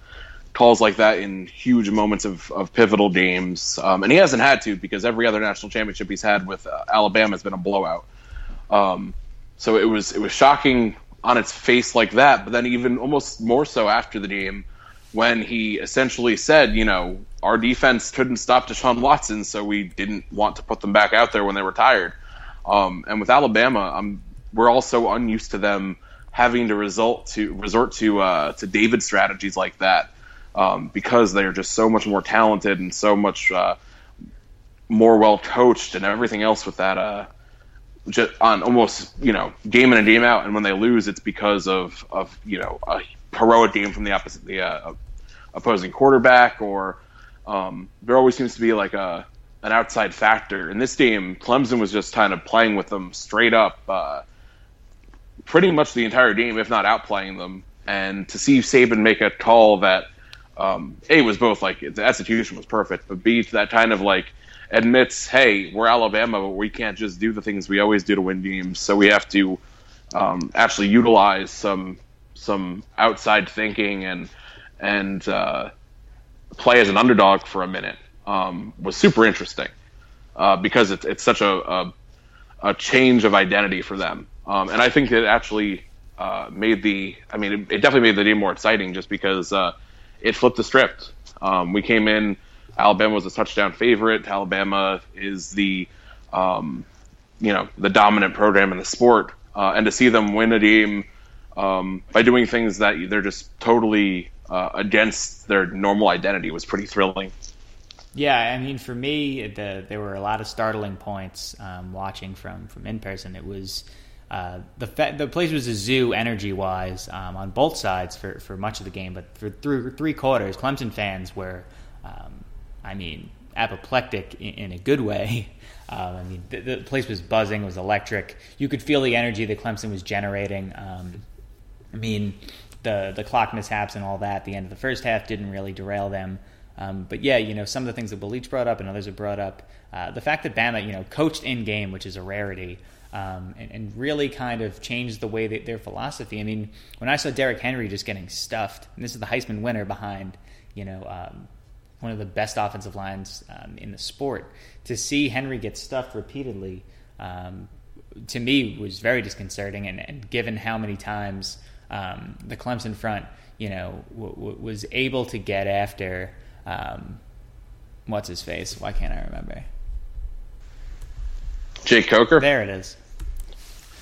calls like that in huge moments of, of pivotal games, um, and he hasn't had to because every other national championship he's had with uh, Alabama has been a blowout. Um, so it was it was shocking on its face like that, but then even almost more so after the game when he essentially said, you know, our defense couldn't stop Deshaun Watson, so we didn't want to put them back out there when they were tired. Um, and with Alabama, I'm, we're also unused to them having to result to resort to uh, to David strategies like that um, because they're just so much more talented and so much uh, more well coached and everything else with that uh, just on almost you know game in and game out. And when they lose, it's because of of you know a heroic game from the opposite the uh, opposing quarterback or um, there always seems to be like a an outside factor. In this game, Clemson was just kind of playing with them straight up, uh, pretty much the entire game, if not outplaying them. And to see Saban make a call that um, a was both like the execution was perfect, but b to that kind of like admits, hey, we're Alabama, but we can't just do the things we always do to win games. So we have to um, actually utilize some some outside thinking and and uh, play as an underdog for a minute um, was super interesting uh, because it's, it's such a, a, a, change of identity for them. Um, and I think it actually uh, made the, I mean, it, it, definitely made the game more exciting just because uh, it flipped the script. Um, we came in, Alabama was a touchdown favorite. Alabama is the, um, you know, the dominant program in the sport. Uh, and to see them win a game um, by doing things that they're just totally uh, against their normal identity was pretty thrilling. Yeah, I mean, for me, the, there were a lot of startling points um, watching from from in person. It was uh, the the place was a zoo energy wise um, on both sides for, for much of the game, but for three, three quarters, Clemson fans were, um, I mean, apoplectic in, in a good way. Um, I mean, the, the, place was buzzing, it was electric. You could feel the energy that Clemson was generating. Um, I mean, the the clock mishaps and all that. The end of the first half didn't really derail them. Um, but yeah, you know, some of the things that Leitch brought up and others have brought up, uh, the fact that Bama, you know, coached in game, which is a rarity, um, and, and, really kind of changed the way that their philosophy. I mean, when I saw Derrick Henry just getting stuffed, and this is the Heisman winner behind, you know, um, one of the best offensive lines um, in the sport, to see Henry get stuffed repeatedly, um, to me was very disconcerting. And, and given how many times um, the Clemson front, you know, w- w- was able to get after um, what's his face? Why can't I remember? Jake Coker. There it is.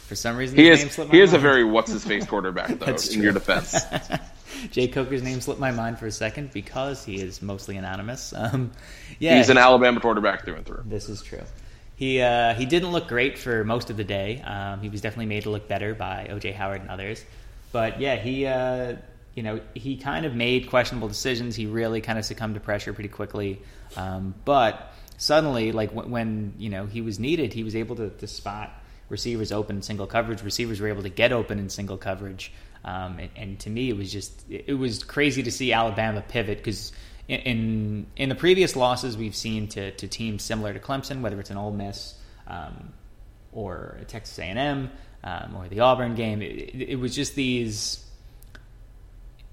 For some reason, he is he is a very what's his face quarterback though. in your defense, Jake Coker's name slipped my mind for a second because he is mostly anonymous. Um, yeah, he's an Alabama quarterback through and through. This is true. He uh, he didn't look great for most of the day. Um, he was definitely made to look better by OJ Howard and others. But yeah, he uh, you know, he kind of made questionable decisions. He really kind of succumbed to pressure pretty quickly. Um, but suddenly, like when, when, you know he was needed, he was able to, to, spot receivers open in single coverage. Receivers were able to get open in single coverage. Um, and, and, to me, it was just it was crazy to see Alabama pivot because in, in, in the previous losses we've seen to, to teams similar to Clemson, whether it's an Ole Miss um, or a Texas A&M um, or the Auburn game, it, it was just these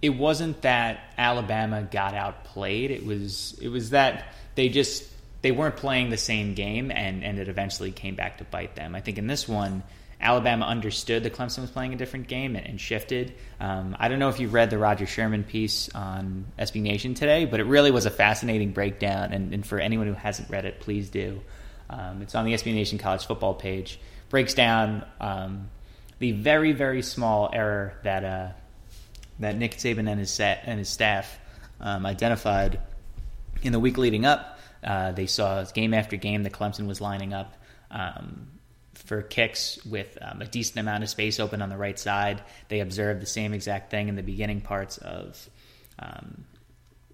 it wasn't that Alabama got outplayed. It was it was that they just they weren't playing the same game, and and it eventually came back to bite them. I think in this one. Alabama understood that Clemson was playing a different game and, and shifted. Um, I don't know if you read the Rodger Sherman piece on SB Nation today, but it really was a fascinating breakdown. And, and for anyone who hasn't read it, please do. Um, it's on the SB Nation college football page. Breaks down um, the very very small error that uh, that Nick Saban and his set and his staff um, identified in the week leading up. Uh, they saw game after game that Clemson was lining up um, for kicks with um, a decent amount of space open on the right side. They observed the same exact thing in the beginning parts of um,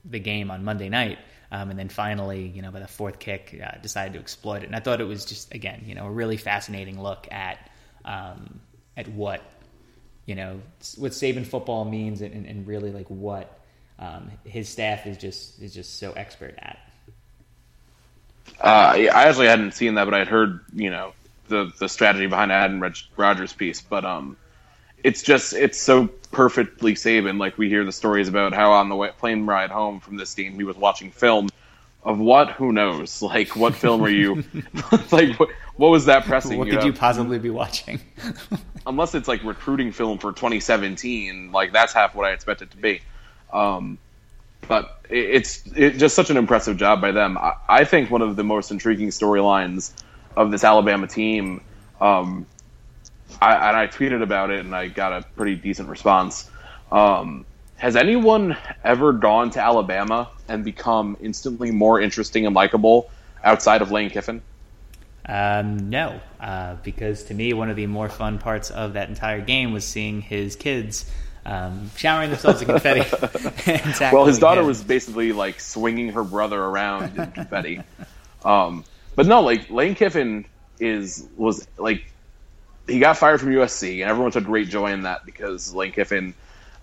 the game on Monday night. Um, and then finally, you know, by the fourth kick, uh, decided to exploit it. And I thought it was just, again, you know, a really fascinating look at um, at what you know what Saban football means, and, and really like what um, his staff is just is just so expert at. Uh, I actually hadn't seen that, but I had heard you know the the strategy behind Adam Rogers' piece. But um, it's just it's so perfectly Saban. Like we hear the stories about how on the way, plane ride home from this game, he was watching film of what? Who knows? Like what film are you? like what, what was that pressing? What you could know? you possibly be watching? Unless it's like recruiting film for 2017, like that's half what I expect it to be. Um, but it, it's it, just such an impressive job by them. I, I think one of the most intriguing storylines of this Alabama team. Um, I, and I tweeted about it, and I got a pretty decent response. Um, has anyone ever gone to Alabama and become instantly more interesting and likable outside of Lane Kiffin? Um, no, uh, because to me, one of the more fun parts of that entire game was seeing his kids um, showering themselves in confetti. well, his daughter him. was basically like swinging her brother around in confetti. Um, but no, like Lane Kiffin is was like he got fired from USC, and everyone took great joy in that because Lane Kiffin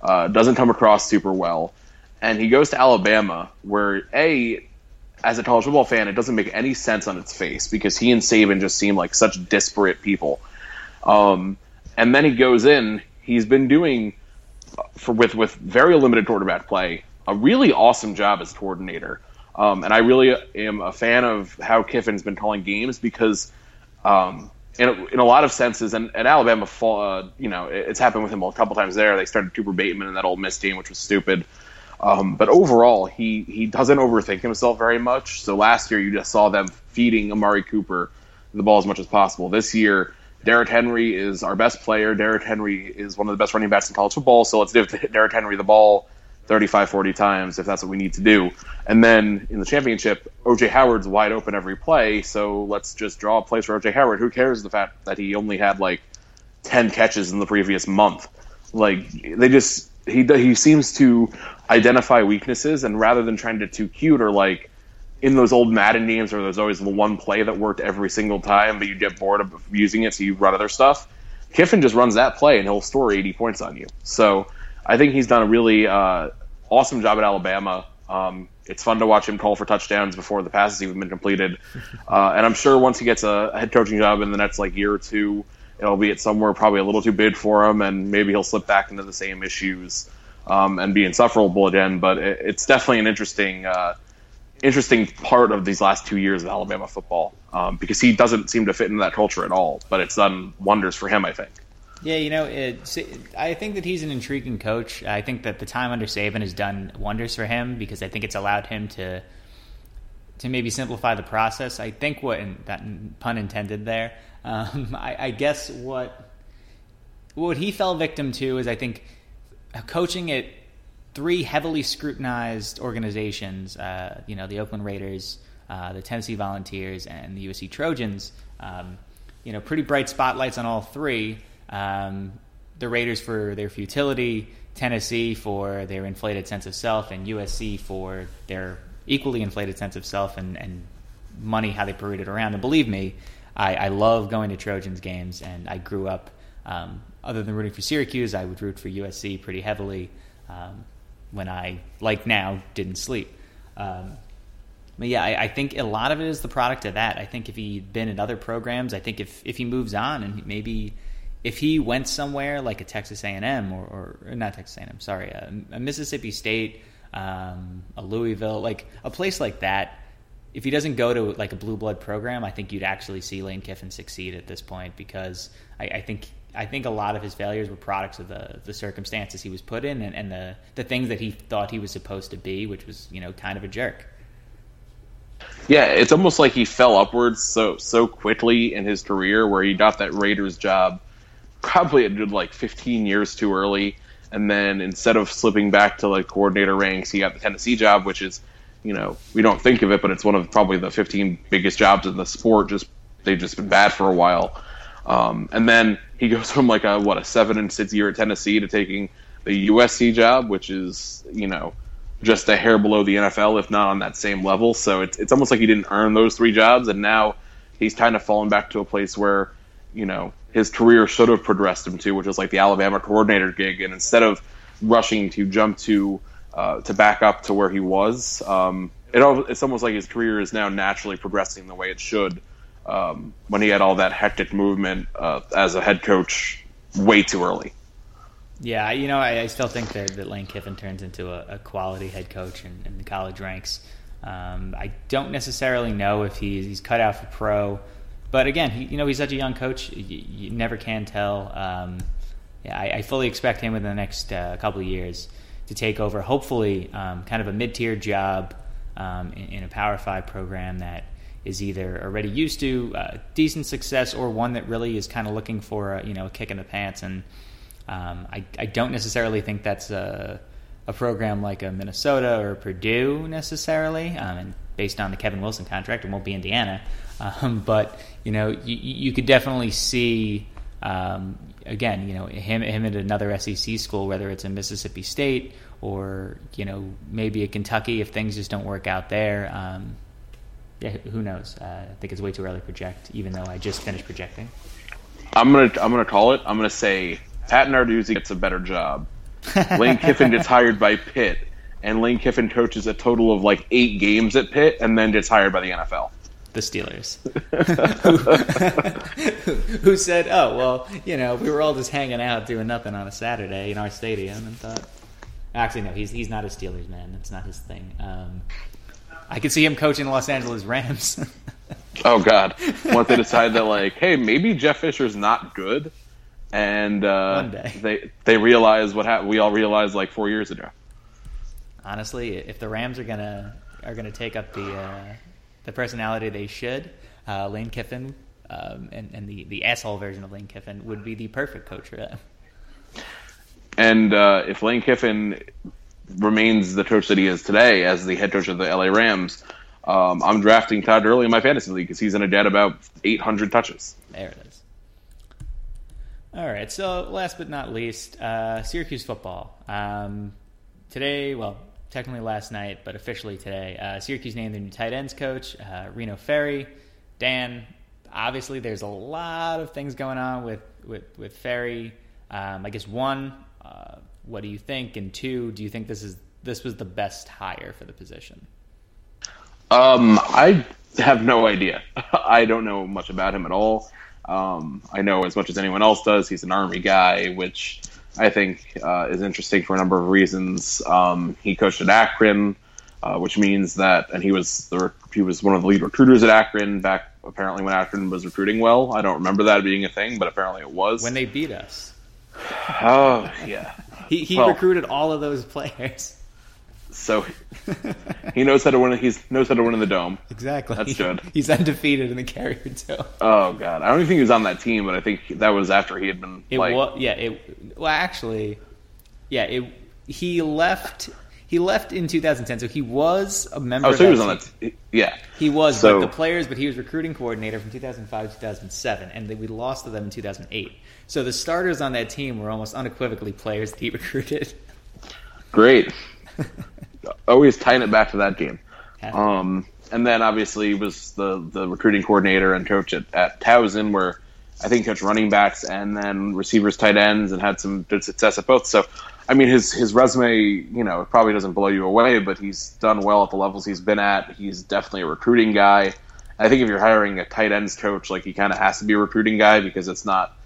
uh, doesn't come across super well, and he goes to Alabama, where a as a college football fan, it doesn't make any sense on its face because he and Saban just seem like such disparate people. Um, and then he goes in. He's been doing for with with very limited quarterback play a really awesome job as coordinator. Um, and I really am a fan of how Kiffin's been calling games because um, in a, in a lot of senses, and, and Alabama, fall, uh, you know, it's happened with him a couple times there. They started Cooper Bateman in that Ole Miss team, which was stupid. Um, but overall, he he doesn't overthink himself very much. So last year, you just saw them feeding Amari Cooper the ball as much as possible. This year, Derrick Henry is our best player. Derrick Henry is one of the best running backs in college football. So let's give Derrick Henry the ball 35, 40 times if that's what we need to do. And then in the championship, OJ Howard's wide open every play, so let's just draw a place for OJ Howard. Who cares the fact that he only had like 10 catches in the previous month? Like they just he he seems to identify weaknesses and rather than trying to too cute or like in those old Madden games where there's always the one play that worked every single time, but you get bored of using it, so you run other stuff. Kiffin just runs that play and he'll score 80 points on you. So I think he's done a really uh, awesome job at Alabama. Um, it's fun to watch him call for touchdowns before the passes even been completed. Uh, and I'm sure once he gets a head coaching job in the next like year or two, it'll be at somewhere probably a little too big for him, and maybe he'll slip back into the same issues um, and be insufferable again. But it, it's definitely an interesting, uh, interesting part of these last two years of Alabama football um, because he doesn't seem to fit into that culture at all. But it's done wonders for him, I think. Yeah, you know, it, I think that he's an intriguing coach. I think that the time under Saban has done wonders for him because I think it's allowed him to to maybe simplify the process. I think what that pun intended there. Um, I, I, guess what what he fell victim to is I think coaching at three heavily scrutinized organizations. Uh, you know, the Oakland Raiders, uh, the Tennessee Volunteers, and the USC Trojans. Um, you know, pretty bright spotlights on all three. Um, the Raiders for their futility, Tennessee for their inflated sense of self, and USC for their equally inflated sense of self and, and money, how they paraded around. And believe me, I, I love going to Trojans games, and I grew up, um, other than rooting for Syracuse, I would root for USC pretty heavily um, when I, like now, didn't sleep. Um, but yeah, I, I, think a lot of it is the product of that. I think if he'd been in other programs, I think if, if he moves on and maybe if he went somewhere like a Texas A&M or, or not Texas A&M, sorry, a, a Mississippi State, um, a Louisville, like a place like that, if he doesn't go to like a blue blood program, I think you'd actually see Lane Kiffin succeed at this point because I, I think I think a lot of his failures were products of the the circumstances he was put in and, and the the things that he thought he was supposed to be, which was you know kind of a jerk. Yeah, it's almost like he fell upwards so so quickly in his career, where he got that Raiders job probably at like 15 years too early, and then instead of slipping back to like coordinator ranks, he got the Tennessee job, which is you know we don't think of it, but it's one of probably the 15 biggest jobs in the sport. Just they've just been bad for a while, um, and then he goes from like a what a seven and six year at Tennessee to taking the USC job, which is you know just a hair below the NFL, if not on that same level. So it's it's almost like he didn't earn those three jobs, and now he's kind of fallen back to a place where you know his career should have progressed him to, which was like the Alabama coordinator gig, and instead of rushing to jump to uh, to back up to where he was, um, it, it's almost like his career is now naturally progressing the way it should. Um, when he had all that hectic movement uh, as a head coach way too early. Yeah, you know, I, I still think that, that Lane Kiffin turns into a, a quality head coach in, in the college ranks. Um, I don't necessarily know if he's, he's cut out for pro, but again, he, you know, he's such a young coach. You, you never can tell. Um, yeah, I, I, fully expect him within the next uh, couple of years to take over, hopefully, um, kind of a mid-tier job um, in, in, a Power Five program that is either already used to uh, decent success or one that really is kind of looking for a, you know a kick in the pants and um, I, I don't necessarily think that's a, a program like a Minnesota or Purdue necessarily, um, and based on the Kevin Wilson contract, it won't be Indiana. Um, but you know, you, you could definitely see um, again, you know, him him at another SEC school, whether it's a Mississippi State or you know maybe a Kentucky if things just don't work out there. Yeah, who knows? Uh, I think it's way too early to project, even though I just finished projecting. I'm gonna I'm gonna call it. I'm gonna say Pat Narduzzi gets a better job. Lane Kiffin gets hired by Pitt, and Lane Kiffin coaches a total of like eight games at Pitt, and then gets hired by the NFL. The Steelers, who, who said, "Oh well, you know, we were all just hanging out doing nothing on a Saturday in our stadium," and thought, actually, no, he's he's not a Steelers man. That's not his thing. Um, I could see him coaching the Los Angeles Rams. oh God! Once they decide that, like, hey, maybe Jeff Fisher's not good, and uh, they they realize what happened. We all realized like four years ago. Honestly, if the Rams are gonna are gonna take up the uh, the personality they should, uh, Lane Kiffin um, and, and the the asshole version of Lane Kiffin would be the perfect coach for them. And uh, if Lane Kiffin remains the coach that he is today as the head coach of the LA Rams, um, I'm drafting Todd Gurley in my fantasy league because he's going to get about 800 touches. There it is. All right. So last but not least, uh, Syracuse football. Um, today, well, technically last night, but officially today, uh, Syracuse named their new tight ends coach, uh, Reno Ferry. Dan, obviously, there's a lot of things going on with with with Ferry. Um, I guess one, uh, what do you think? And two, do you think this is this was the best hire for the position? Um, I have no idea. I don't know much about him at all. Um, I know as much as anyone else does. He's an Army guy, which I think uh, is interesting for a number of reasons. Um, he coached at Akron, uh, which means that, and he was the, he was one of the lead recruiters at Akron back apparently when Akron was recruiting well. I don't remember that being a thing, but apparently it was when they beat us. Oh yeah, he he well, recruited all of those players. So he knows how to win. He knows how to win in the dome. Exactly. That's good. He's undefeated in the carrier too. Oh god, I don't even think he was on that team, but I think that was after he had been. It like, was yeah. It well actually, yeah. It he left. He left in 2010, so he was a member. Oh, so he was on that. Yeah, he was. So, but the players, but he was recruiting coordinator from 2005 to 2007, and we lost to them in 2008. So the starters on that team were almost unequivocally players that he recruited. Great. always tying it back to that game. Um, and then obviously was the the recruiting coordinator and coach at, at Towson, where I think coached running backs and then receivers, tight ends, and had some good success at both. So, I mean, his his resume, you know, probably doesn't blow you away, but he's done well at the levels he's been at. He's definitely a recruiting guy. I think if you're hiring a tight ends coach, like he kind of has to be a recruiting guy because it's not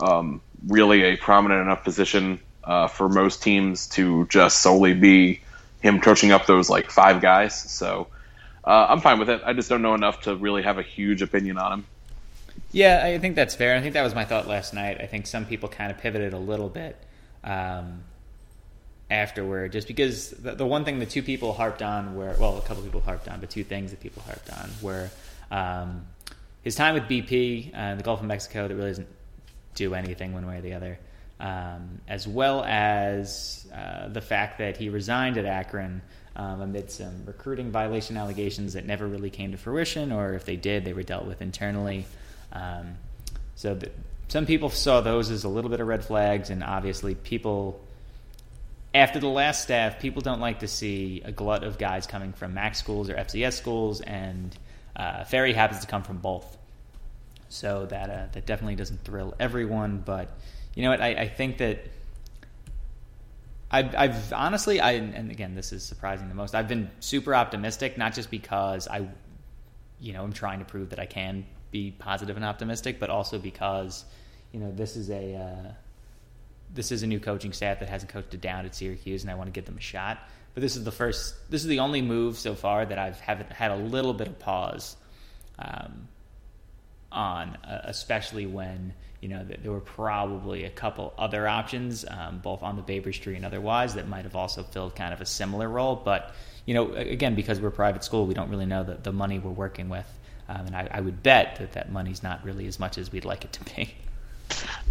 um, really a prominent enough position uh, for most teams to just solely be him coaching up those like five guys. So uh, I'm fine with it. I just don't know enough to really have a huge opinion on him. Yeah, I think that's fair. I think that was my thought last night. I think some people kind of pivoted a little bit um, afterward, just because the, the, one thing the two people harped on were well, a couple people harped on, but two things that people harped on were um, his time with BP, uh, the Gulf of Mexico, that really doesn't do anything one way or the other, um, as well as uh, the fact that he resigned at Akron um, amid some recruiting violation allegations that never really came to fruition, or if they did, they were dealt with internally. Um, so the, some people saw those as a little bit of red flags, and obviously people. After the last staff, people don't like to see a glut of guys coming from MAC schools or FCS schools, and uh, Ferry happens to come from both. So that uh, that definitely doesn't thrill everyone, but you know what? I, I think that I've, I've, honestly, I and again, this is surprising the most. I've been super optimistic, not just because I, you know, I'm trying to prove that I can be positive and optimistic, but also because, you know, this is a uh, this is a new coaching staff that hasn't coached it down at Syracuse, and I want to give them a shot. But this is the first, this is the only move so far that I've haven't had a little bit of pause um, on, uh, especially when you know there were probably a couple other options, um, both on the Babers tree and otherwise, that might have also filled kind of a similar role. But you know, again, because we're a private school, we don't really know the, the money we're working with. Um, and I, I, would bet that that money's not really as much as we'd like it to be.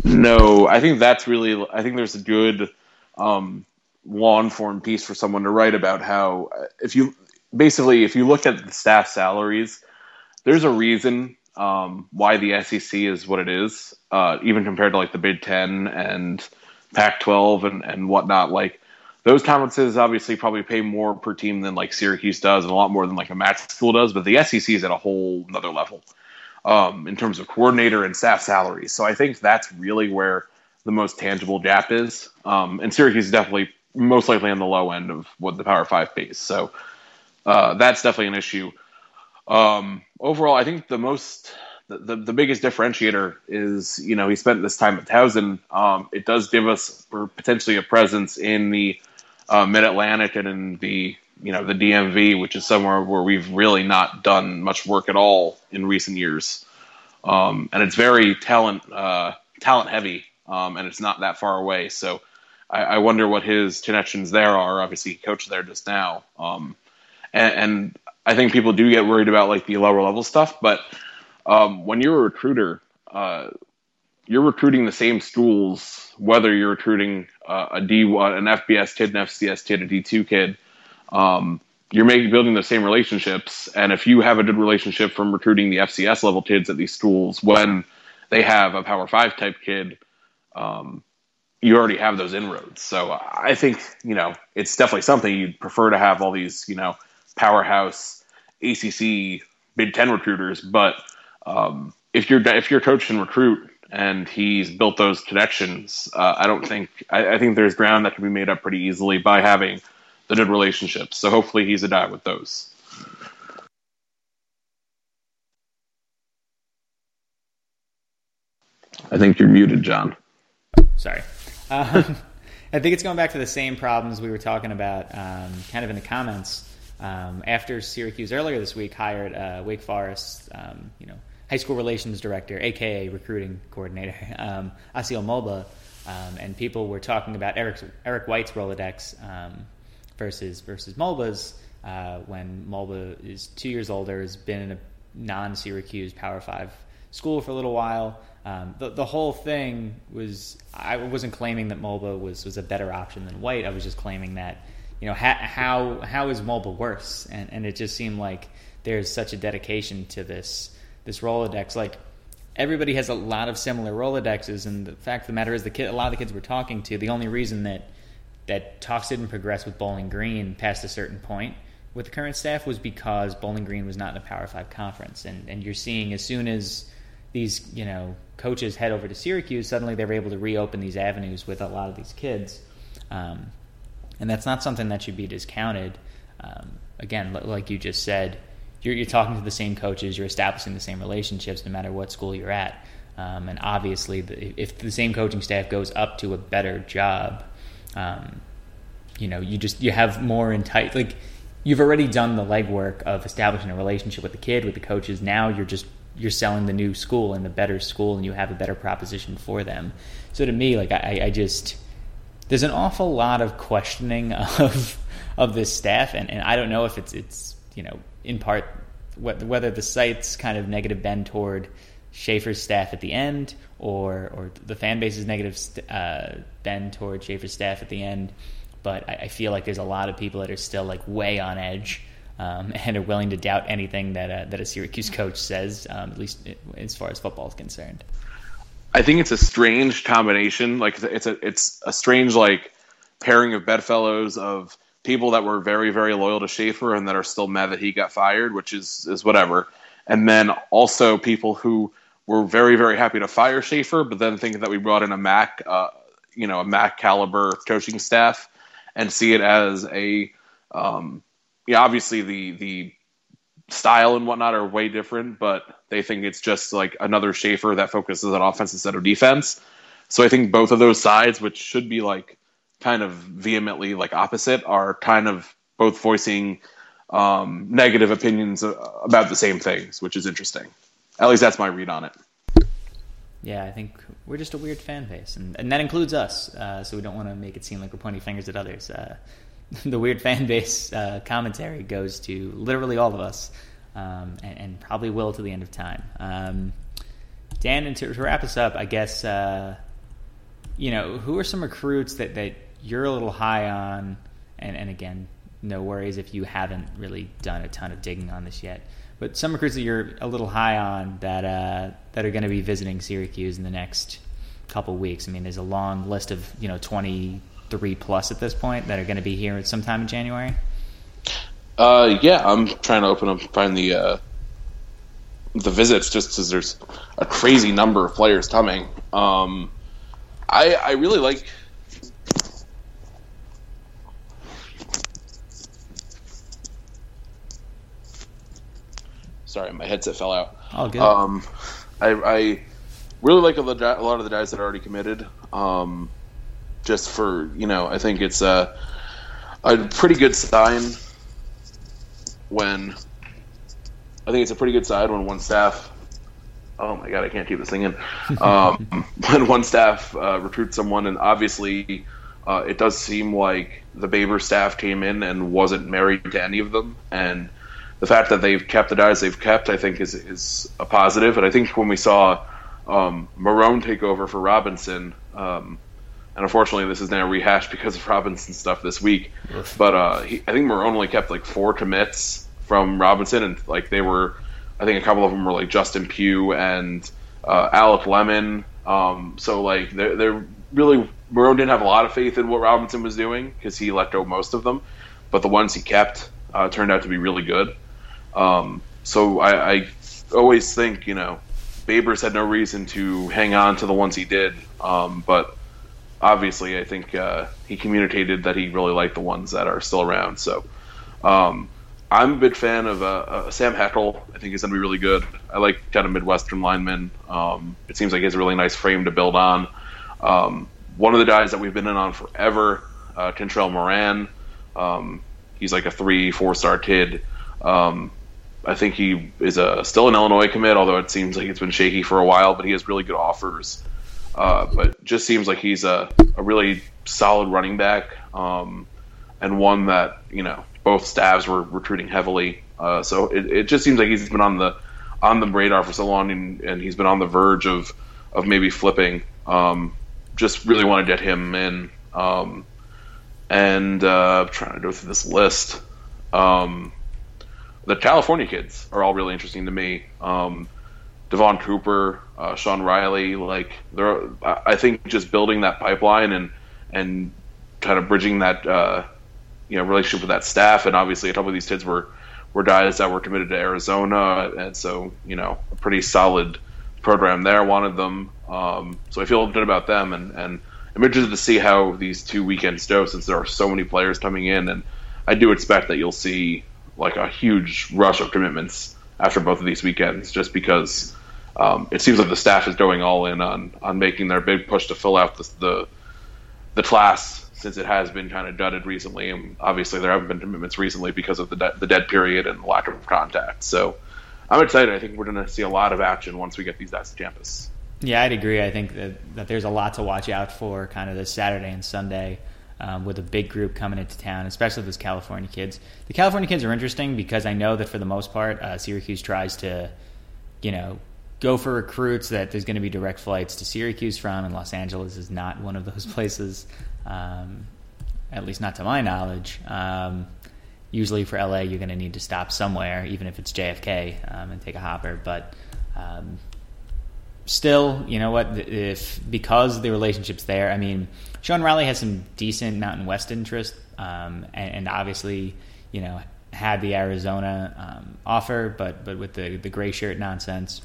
No, I think that's really. I think there's a good um, law-informed piece for someone to write about how if you basically if you look at the staff salaries, there's a reason um, why the SEC is what it is, uh, even compared to like the Big Ten and Pac-12 and and whatnot. Like those conferences obviously probably pay more per team than like Syracuse does, and a lot more than like a MAC school does. But the SEC is at a whole another level um, in terms of coordinator and staff salaries. So I think that's really where the most tangible gap is. Um, and Syracuse is definitely most likely on the low end of what the Power Five pays. So uh, that's definitely an issue. Um, overall, I think the most the, the, the, biggest differentiator is you know he spent this time at Towson. Um, it does give us potentially a presence in the uh, Mid Atlantic and in the you know the DMV, which is somewhere where we've really not done much work at all in recent years. Um, and it's very talent uh, talent heavy, um, and it's not that far away. So I, I, wonder what his connections there are. Obviously, he coached there just now, um, and, and, I think people do get worried about like the lower level stuff. But um, when you're a recruiter, uh, you're recruiting the same schools, whether you're recruiting uh, a D1, an FBS kid, an FCS kid, a D2 kid. Um, you're making building the same relationships, and if you have a good relationship from recruiting the FCS level kids at these schools, when they have a Power Five type kid, um, you already have those inroads. So I think you know it's definitely something you'd prefer to have all these you know powerhouse ACC Big Ten recruiters, but um, if you're if you're coach and recruit and he's built those connections, uh, I don't think I, I, think there's ground that can be made up pretty easily by having the good relationships. So hopefully he's a guy with those. I think you're muted, John. Sorry. Um, I think it's going back to the same problems we were talking about, um, kind of in the comments. Um, after Syracuse earlier this week hired uh, Wake Forest, um, you know, high school relations director, aka recruiting coordinator, um, Asiel Mulba, um, and people were talking about Eric Eric White's Rolodex um, versus versus Mulba's. Uh, when Mulba is two years older, has been in a non-Syracuse Power Five school for a little while. Um, the the whole thing was I wasn't claiming that Mulba was was a better option than White. I was just claiming that you know how how, how is Mulba worse? And and it just seemed like there's such a dedication to this this Rolodex. Like everybody has a lot of similar Rolodexes, and the fact of the matter is, the kid, a lot of the kids we're talking to, the only reason that that talks didn't progress with Bowling Green past a certain point with the current staff was because Bowling Green was not in a Power Five conference, and and you're seeing as soon as these you know coaches head over to Syracuse, suddenly they're able to reopen these avenues with a lot of these kids, um, and that's not something that should be discounted. Um, again, like you just said, you're, you're talking to the same coaches, you're establishing the same relationships no matter what school you're at. Um, and obviously, the, if the same coaching staff goes up to a better job, um, you know, you just you have more tight like you've already done the legwork of establishing a relationship with the kid with the coaches. Now you're just you're selling the new school and the better school, and you have a better proposition for them. So to me, like I, I just there's an awful lot of questioning of of this staff, and, and I don't know if it's it's you know in part whether the site's kind of negative bend toward Shafer's staff at the end, or or the fan base's negative uh, bend toward Shafer's staff at the end. But I, I, feel like there's a lot of people that are still like way on edge um, and are willing to doubt anything that a, that a Syracuse coach says, um, at least as far as football is concerned. I think it's a strange combination. Like it's a it's a strange like pairing of bedfellows of people that were very very loyal to Shafer and that are still mad that he got fired, which is is whatever. And then also people who we're very very happy to fire Shafer, but then thinking that we brought in a Mac, uh, you know, a Mac caliber coaching staff, and see it as a, um, yeah, obviously the the style and whatnot are way different, but they think it's just like another Shafer that focuses on offense instead of defense. So I think both of those sides, which should be like kind of vehemently like opposite, are kind of both voicing um, negative opinions about the same things, which is interesting. At least that's my read on it. Yeah, I think we're just a weird fan base, and, and that includes us. Uh, so we don't want to make it seem like we're pointing fingers at others. Uh, the weird fan base uh, commentary goes to literally all of us, um, and, and, probably will to the end of time. Um, Dan, and to, to, wrap us up, I guess uh, you know who are some recruits that that you're a little high on, and, and again, no worries if you haven't really done a ton of digging on this yet but some recruits that you're a little high on that uh, that are going to be visiting Syracuse in the next couple weeks. I mean, there's a long list of you know 23 plus at this point that are going to be here at sometime in January. Uh, yeah, I'm trying to open up find the uh, the visits just because there's a crazy number of players coming. Um, I I really like Sorry, my headset fell out. Oh, good. Um, I, I really like a lot of the guys that are already committed. Um, just for you know, I think it's a a pretty good sign when I think it's a pretty good sign when one staff. Oh my god, I can't keep this thing in. Um, when one staff uh, recruits someone, and obviously, uh, it does seem like the Baber staff came in and wasn't married to any of them, and the fact that they've kept the guys they've kept, I think, is is a positive. And I think when we saw um, Marrone take over for Robinson, um, and unfortunately this is now rehashed because of Robinson stuff this week, but uh, he, I think Marrone only kept like four commits from Robinson, and like they were, I think a couple of them were like Justin Pugh and uh, Alec Lemon. Um, so like they're, they're really Marrone didn't have a lot of faith in what Robinson was doing because he let go most of them, but the ones he kept uh, turned out to be really good. Um, so I, I, always think, you know, Babers had no reason to hang on to the ones he did, um, but obviously I think uh, he communicated that he really liked the ones that are still around. So um, I'm a big fan of uh, uh, Sam Heckel. I think he's going to be really good. I like kind of Midwestern linemen. Um, it seems like he has a really nice frame to build on. Um, one of the guys that we've been in on forever, uh, Kentrell Moran. Um, he's like a three, four star kid. Um, I think he is a, still an Illinois commit, although it seems like it's been shaky for a while. But he has really good offers. Uh, but just seems like he's a, a really solid running back, um, and one that you know both staffs were recruiting heavily. Uh, so it, it just seems like he's been on the on the radar for so long, and, and he's been on the verge of of maybe flipping. Um, just really want to get him in, um, and uh, I'm trying to go through this list. Um, the California kids are all really interesting to me. Um, Devon Cooper, uh, Sean Riley, like I think just building that pipeline and and kind of bridging that uh, you know relationship with that staff, and obviously a couple of these kids were were guys that were committed to Arizona, and so you know a pretty solid program there wanted them. Um, so I feel good about them, and and I'm interested to see how these two weekends go since there are so many players coming in, and I do expect that you'll see like a huge rush of commitments after both of these weekends, just because um, it seems like the staff is going all in on on making their big push to fill out the the, the class since it has been kind of gutted recently, and obviously there haven't been commitments recently because of the de- the dead period and lack of contact. So I'm excited. I think we're going to see a lot of action once we get these guys to campus. Yeah, I'd agree. I think that, that there's a lot to watch out for kind of this Saturday and Sunday um, with a big group coming into town, especially those California kids. The California kids are interesting because I know that for the most part, uh, Syracuse tries to, you know, go for recruits that there's going to be direct flights to Syracuse from, and Los Angeles is not one of those places, um, at least not to my knowledge. Um, usually for LA, you're going to need to stop somewhere, even if it's JFK, um, and take a hopper. But um, still, you know what? If because the relationship's there, I mean, Sean Riley has some decent Mountain West interest, um, and, and, obviously, you know, had the Arizona um, offer, but but with the the gray shirt nonsense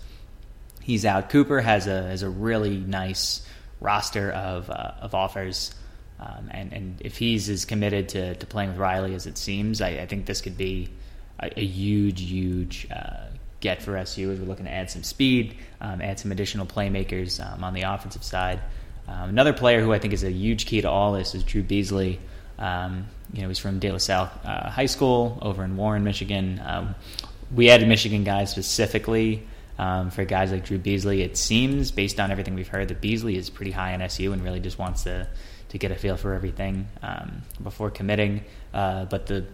he's out. Cooper has a has a really nice roster of uh, of offers, um, and and if he's as committed to, to playing with Riley as it seems, I, I think this could be a, a huge huge uh, get for SU as we're looking to add some speed, um, add some additional playmakers um, on the offensive side. Um, another player who I think is a huge key to all this is Drew Beasley. Um, you know, he's from De La Salle uh, High School over in Warren, Michigan. Um, we added Michigan guys specifically um, for guys like Drew Beasley. It seems, based on everything we've heard, that Beasley is pretty high on SU and really just wants to to get a feel for everything um, before committing. Uh, but the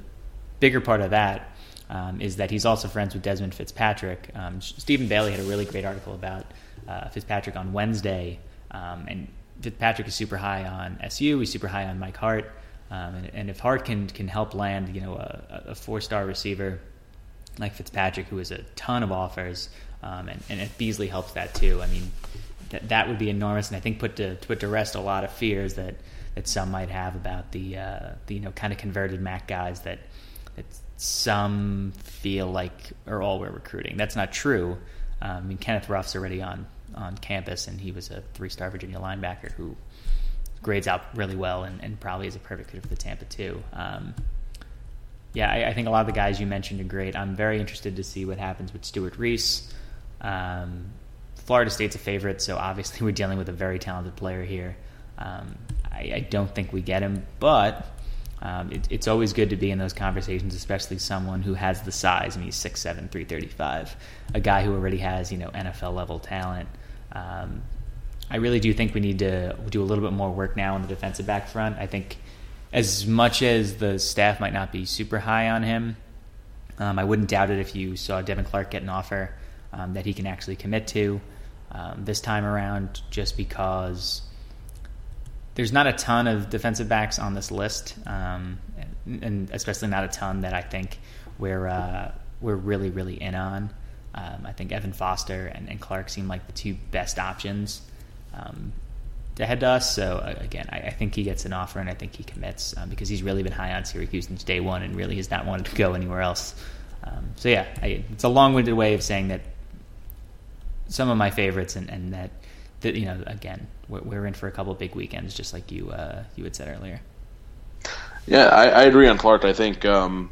bigger part of that um, is that he's also friends with Desmond Fitzpatrick. Um, Stephen Bailey had a really great article about uh, Fitzpatrick on Wednesday, um, and Fitzpatrick is super high on SU. He's super high on Mike Hart. Um, and, and, if Hart can can help land, you know, a, a four star receiver like Fitzpatrick, who has a ton of offers, um, and, and if Beasley helps that too, I mean, that that would be enormous, and I think put to, to put to rest a lot of fears that, that some might have about the, uh, the you know kind of converted MAC guys that that some feel like are all we're recruiting. That's not true. Um, I mean, Kenneth Ruff's already on on campus, and he was a three star Virginia linebacker who grades out really well and, and probably is a perfect fit for the Tampa 2. Um, yeah, I, I, think a lot of the guys you mentioned are great. I'm very interested to see what happens with Stewart Reese. Um, Florida State's a favorite, so obviously we're dealing with a very talented player here. Um, I, I, don't think we get him, but um, it, it's always good to be in those conversations, especially someone who has the size. I mean, he's 6'7", 335, a guy who already has you know NFL level talent. Um, I really do think we need to do a little bit more work now on the defensive back front. I think as much as the staff might not be super high on him, um, I wouldn't doubt it if you saw Devin Clark get an offer um, that he can actually commit to um, this time around, just because there's not a ton of defensive backs on this list, um, and especially not a ton that I think we're uh, we're really really in on. Um, I think Evan Foster and, and, Clark seem like the two best options um, to head to us. So uh, again, I, I, think he gets an offer, and I think he commits um, because he's really been high on Syracuse since day one, and really has not wanted to go anywhere else. Um, so yeah, I, it's a long-winded way of saying that some of my favorites, and, and that, that you know, again, we're, we're, in for a couple big weekends, just like you uh, you had said earlier. Yeah, I, I agree on Clark. I think um,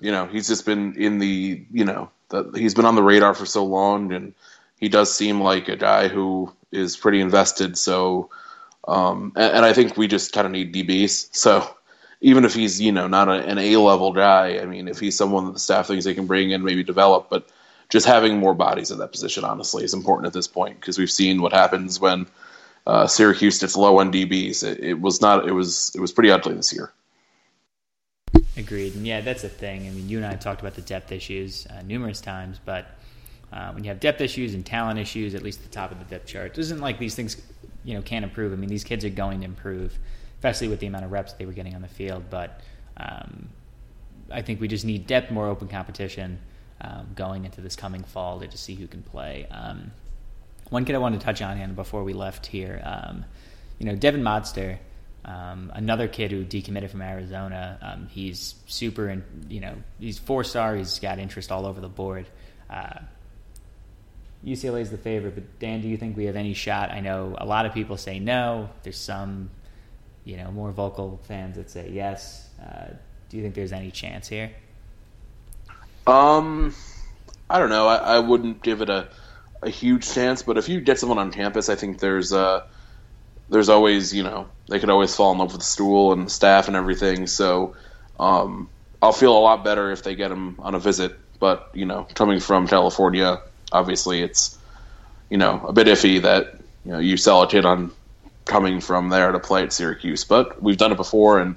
you know he's just been in the you know the, he's been on the radar for so long, and he does seem like a guy who is pretty invested. So, um, and, and, I think we just kind of need DBs. So even if he's you know not a, an A level guy, I mean, if he's someone that the staff thinks they can bring in, maybe develop, but just having more bodies at that position, honestly, is important at this point because we've seen what happens when uh, Syracuse gets low on DBs. It, it, was not. It was. It was pretty ugly this year. Agreed, and yeah, that's the thing. I mean, you and I have talked about the depth issues uh, numerous times, but uh, when you have depth issues and talent issues, at least at the top of the depth chart, it isn't like these things, you know, can't improve. I mean, these kids are going to improve, especially with the amount of reps they were getting on the field. But um, I think we just need depth, more open competition um, going into this coming fall to just see who can play. Um, one kid I wanted to touch on, Hannah, before we left here, um, you know, Devon Modster, um, another kid who decommitted from Arizona. Um, he's super, and you know, he's four star. He's got interest all over the board. Uh, UCLA is the favorite, but Dan, do you think we have any shot? I know a lot of people say no. There's some, you know, more vocal fans that say yes. Uh, do you think there's any chance here? Um, I don't know. I, I wouldn't give it a a huge chance. But if you get someone on campus, I think there's uh, there's always you know they could always fall in love with the school and the staff and everything. So um, I'll feel a lot better if they get him on a visit. But you know, coming from California, obviously it's you know a bit iffy that you know you sell a kid on coming from there to play at Syracuse. But we've done it before, and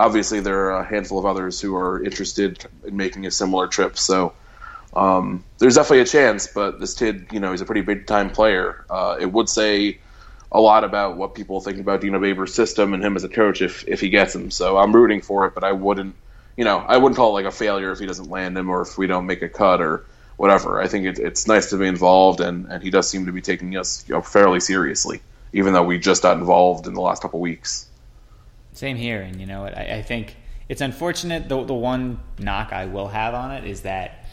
obviously there are a handful of others who are interested in making a similar trip. So um, there's definitely a chance. But this kid, you know, he's a pretty big time player. Uh, it would say a lot about what people think about Dino Babers' system and him as a coach if if he gets him. So I'm rooting for it, but I wouldn't, you know, I wouldn't call it like a failure if he doesn't land him or if we don't make a cut or whatever. I think it, it's nice to be involved, and, and he does seem to be taking us you know, fairly seriously, even though we just got involved in the last couple weeks. Same here, and you know, I, I think it's unfortunate. The the one knock I will have on it is that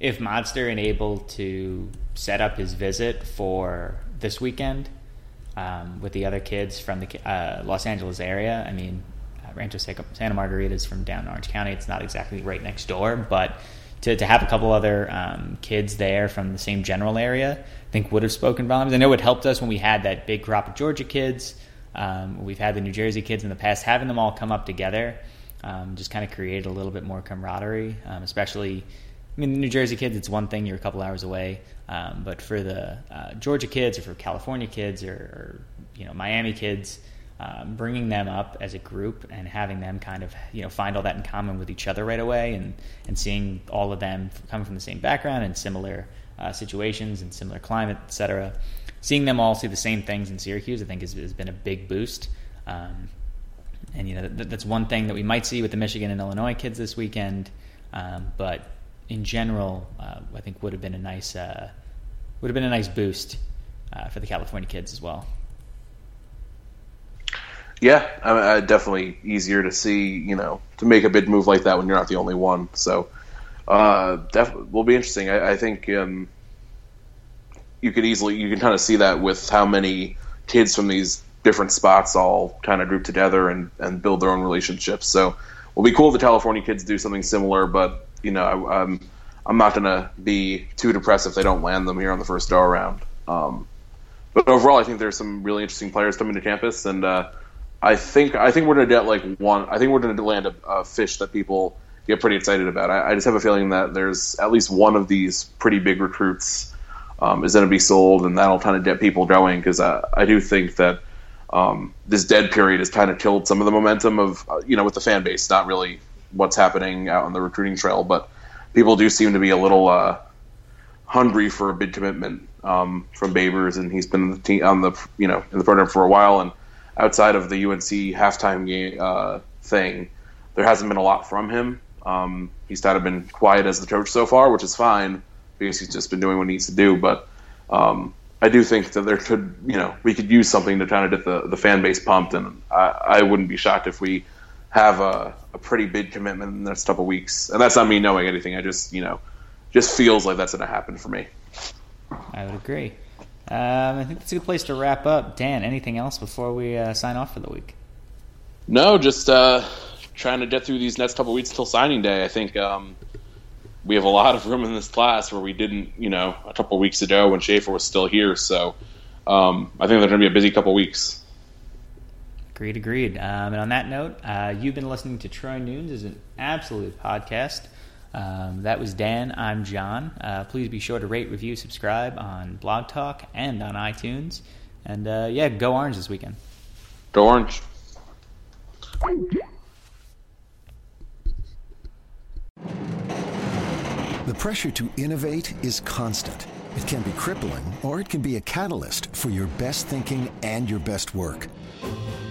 if Modster ain't able to set up his visit for this weekend um, with the other kids from the uh, Los Angeles area. I mean, uh, Rancho Santa Margarita is from down Orange County. It's not exactly right next door, but to, to have a couple other um, kids there from the same general area, I think would have spoken volumes. I know it helped us when we had that big crop of Georgia kids. Um, we've had the New Jersey kids in the past. Having them all come up together um, just kind of created a little bit more camaraderie, um, especially. I mean, the New Jersey kids, it's one thing, you're a couple hours away. Um, but for the uh, Georgia kids or for California kids or, or you know Miami kids, um, bringing them up as a group and having them kind of you know find all that in common with each other right away, and and seeing all of them coming from the same background and similar uh, situations and similar climate, etc. Seeing them all see the same things in Syracuse, I think, has, has been a big boost. Um, and you know that, that's one thing that we might see with the Michigan and Illinois kids this weekend, um, but in general, uh, I think would have been a nice uh, would have been a nice boost uh, for the California kids as well. Yeah, I definitely easier to see, you know, to make a big move like that when you're not the only one. So, uh, will be interesting. I, I think um, you could easily you can kind of see that with how many kids from these different spots all kind of group together and, and build their own relationships. So, it'll be cool if the California kids do something similar, but you know, I, I'm I'm not going to be too depressed if they don't land them here on the first go around. Um, but overall, I think there's some really interesting players coming to campus, and uh, I think I think we're going to get like one. I think we're to land a, a, fish that people get pretty excited about. I, I, just have a feeling that there's at least one of these pretty big recruits um, is going to be sold, and that'll kind of get people going because I, I do think that. Um, this dead period has kind of killed some of the momentum of uh, you know with the fan base, not really what's happening out on the recruiting trail. But people do seem to be a little uh, hungry for a big commitment um, from Babers, and he's been the team, on the you know in the program for a while. And outside of the UNC halftime game uh, thing, there hasn't been a lot from him. Um, he's kind of been quiet as the coach so far, which is fine because he's just been doing what he needs to do. But um, I do think that there could, you know, we could use something to kind of get the, the fan base pumped, and I, I wouldn't be shocked if we have a, a pretty big commitment in the next couple weeks. And that's not me knowing anything. I just, you know, just feels like that's going to happen for me. I would agree. Um, I think that's a good place to wrap up. Dan, anything else before we uh, sign off for the week? No, just uh, trying to get through these next couple weeks till signing day. I think um, we have a lot of room in this class where we didn't, you know, a couple weeks ago when Shafer was still here. So um, I think there's going to be a busy couple weeks. Agreed, agreed. Um, and on that note, uh, you've been listening to Troy Nunes is an absolute podcast. Um, that was Dan. I'm John. Uh, please be sure to rate, review, subscribe on Blog Talk and on iTunes. And uh, yeah, go Orange this weekend. Go Orange. The pressure to innovate is constant. It can be crippling, or it can be a catalyst for your best thinking and your best work.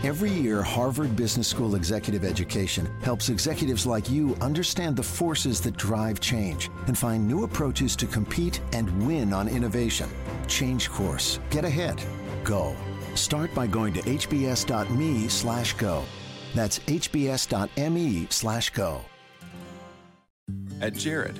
Every year, Harvard Business School Executive Education helps executives like you understand the forces that drive change and find new approaches to compete and win on innovation. Change course. Get ahead. Go. Start by going to hbs.me slash go. That's hbs.me slash go. At Jared,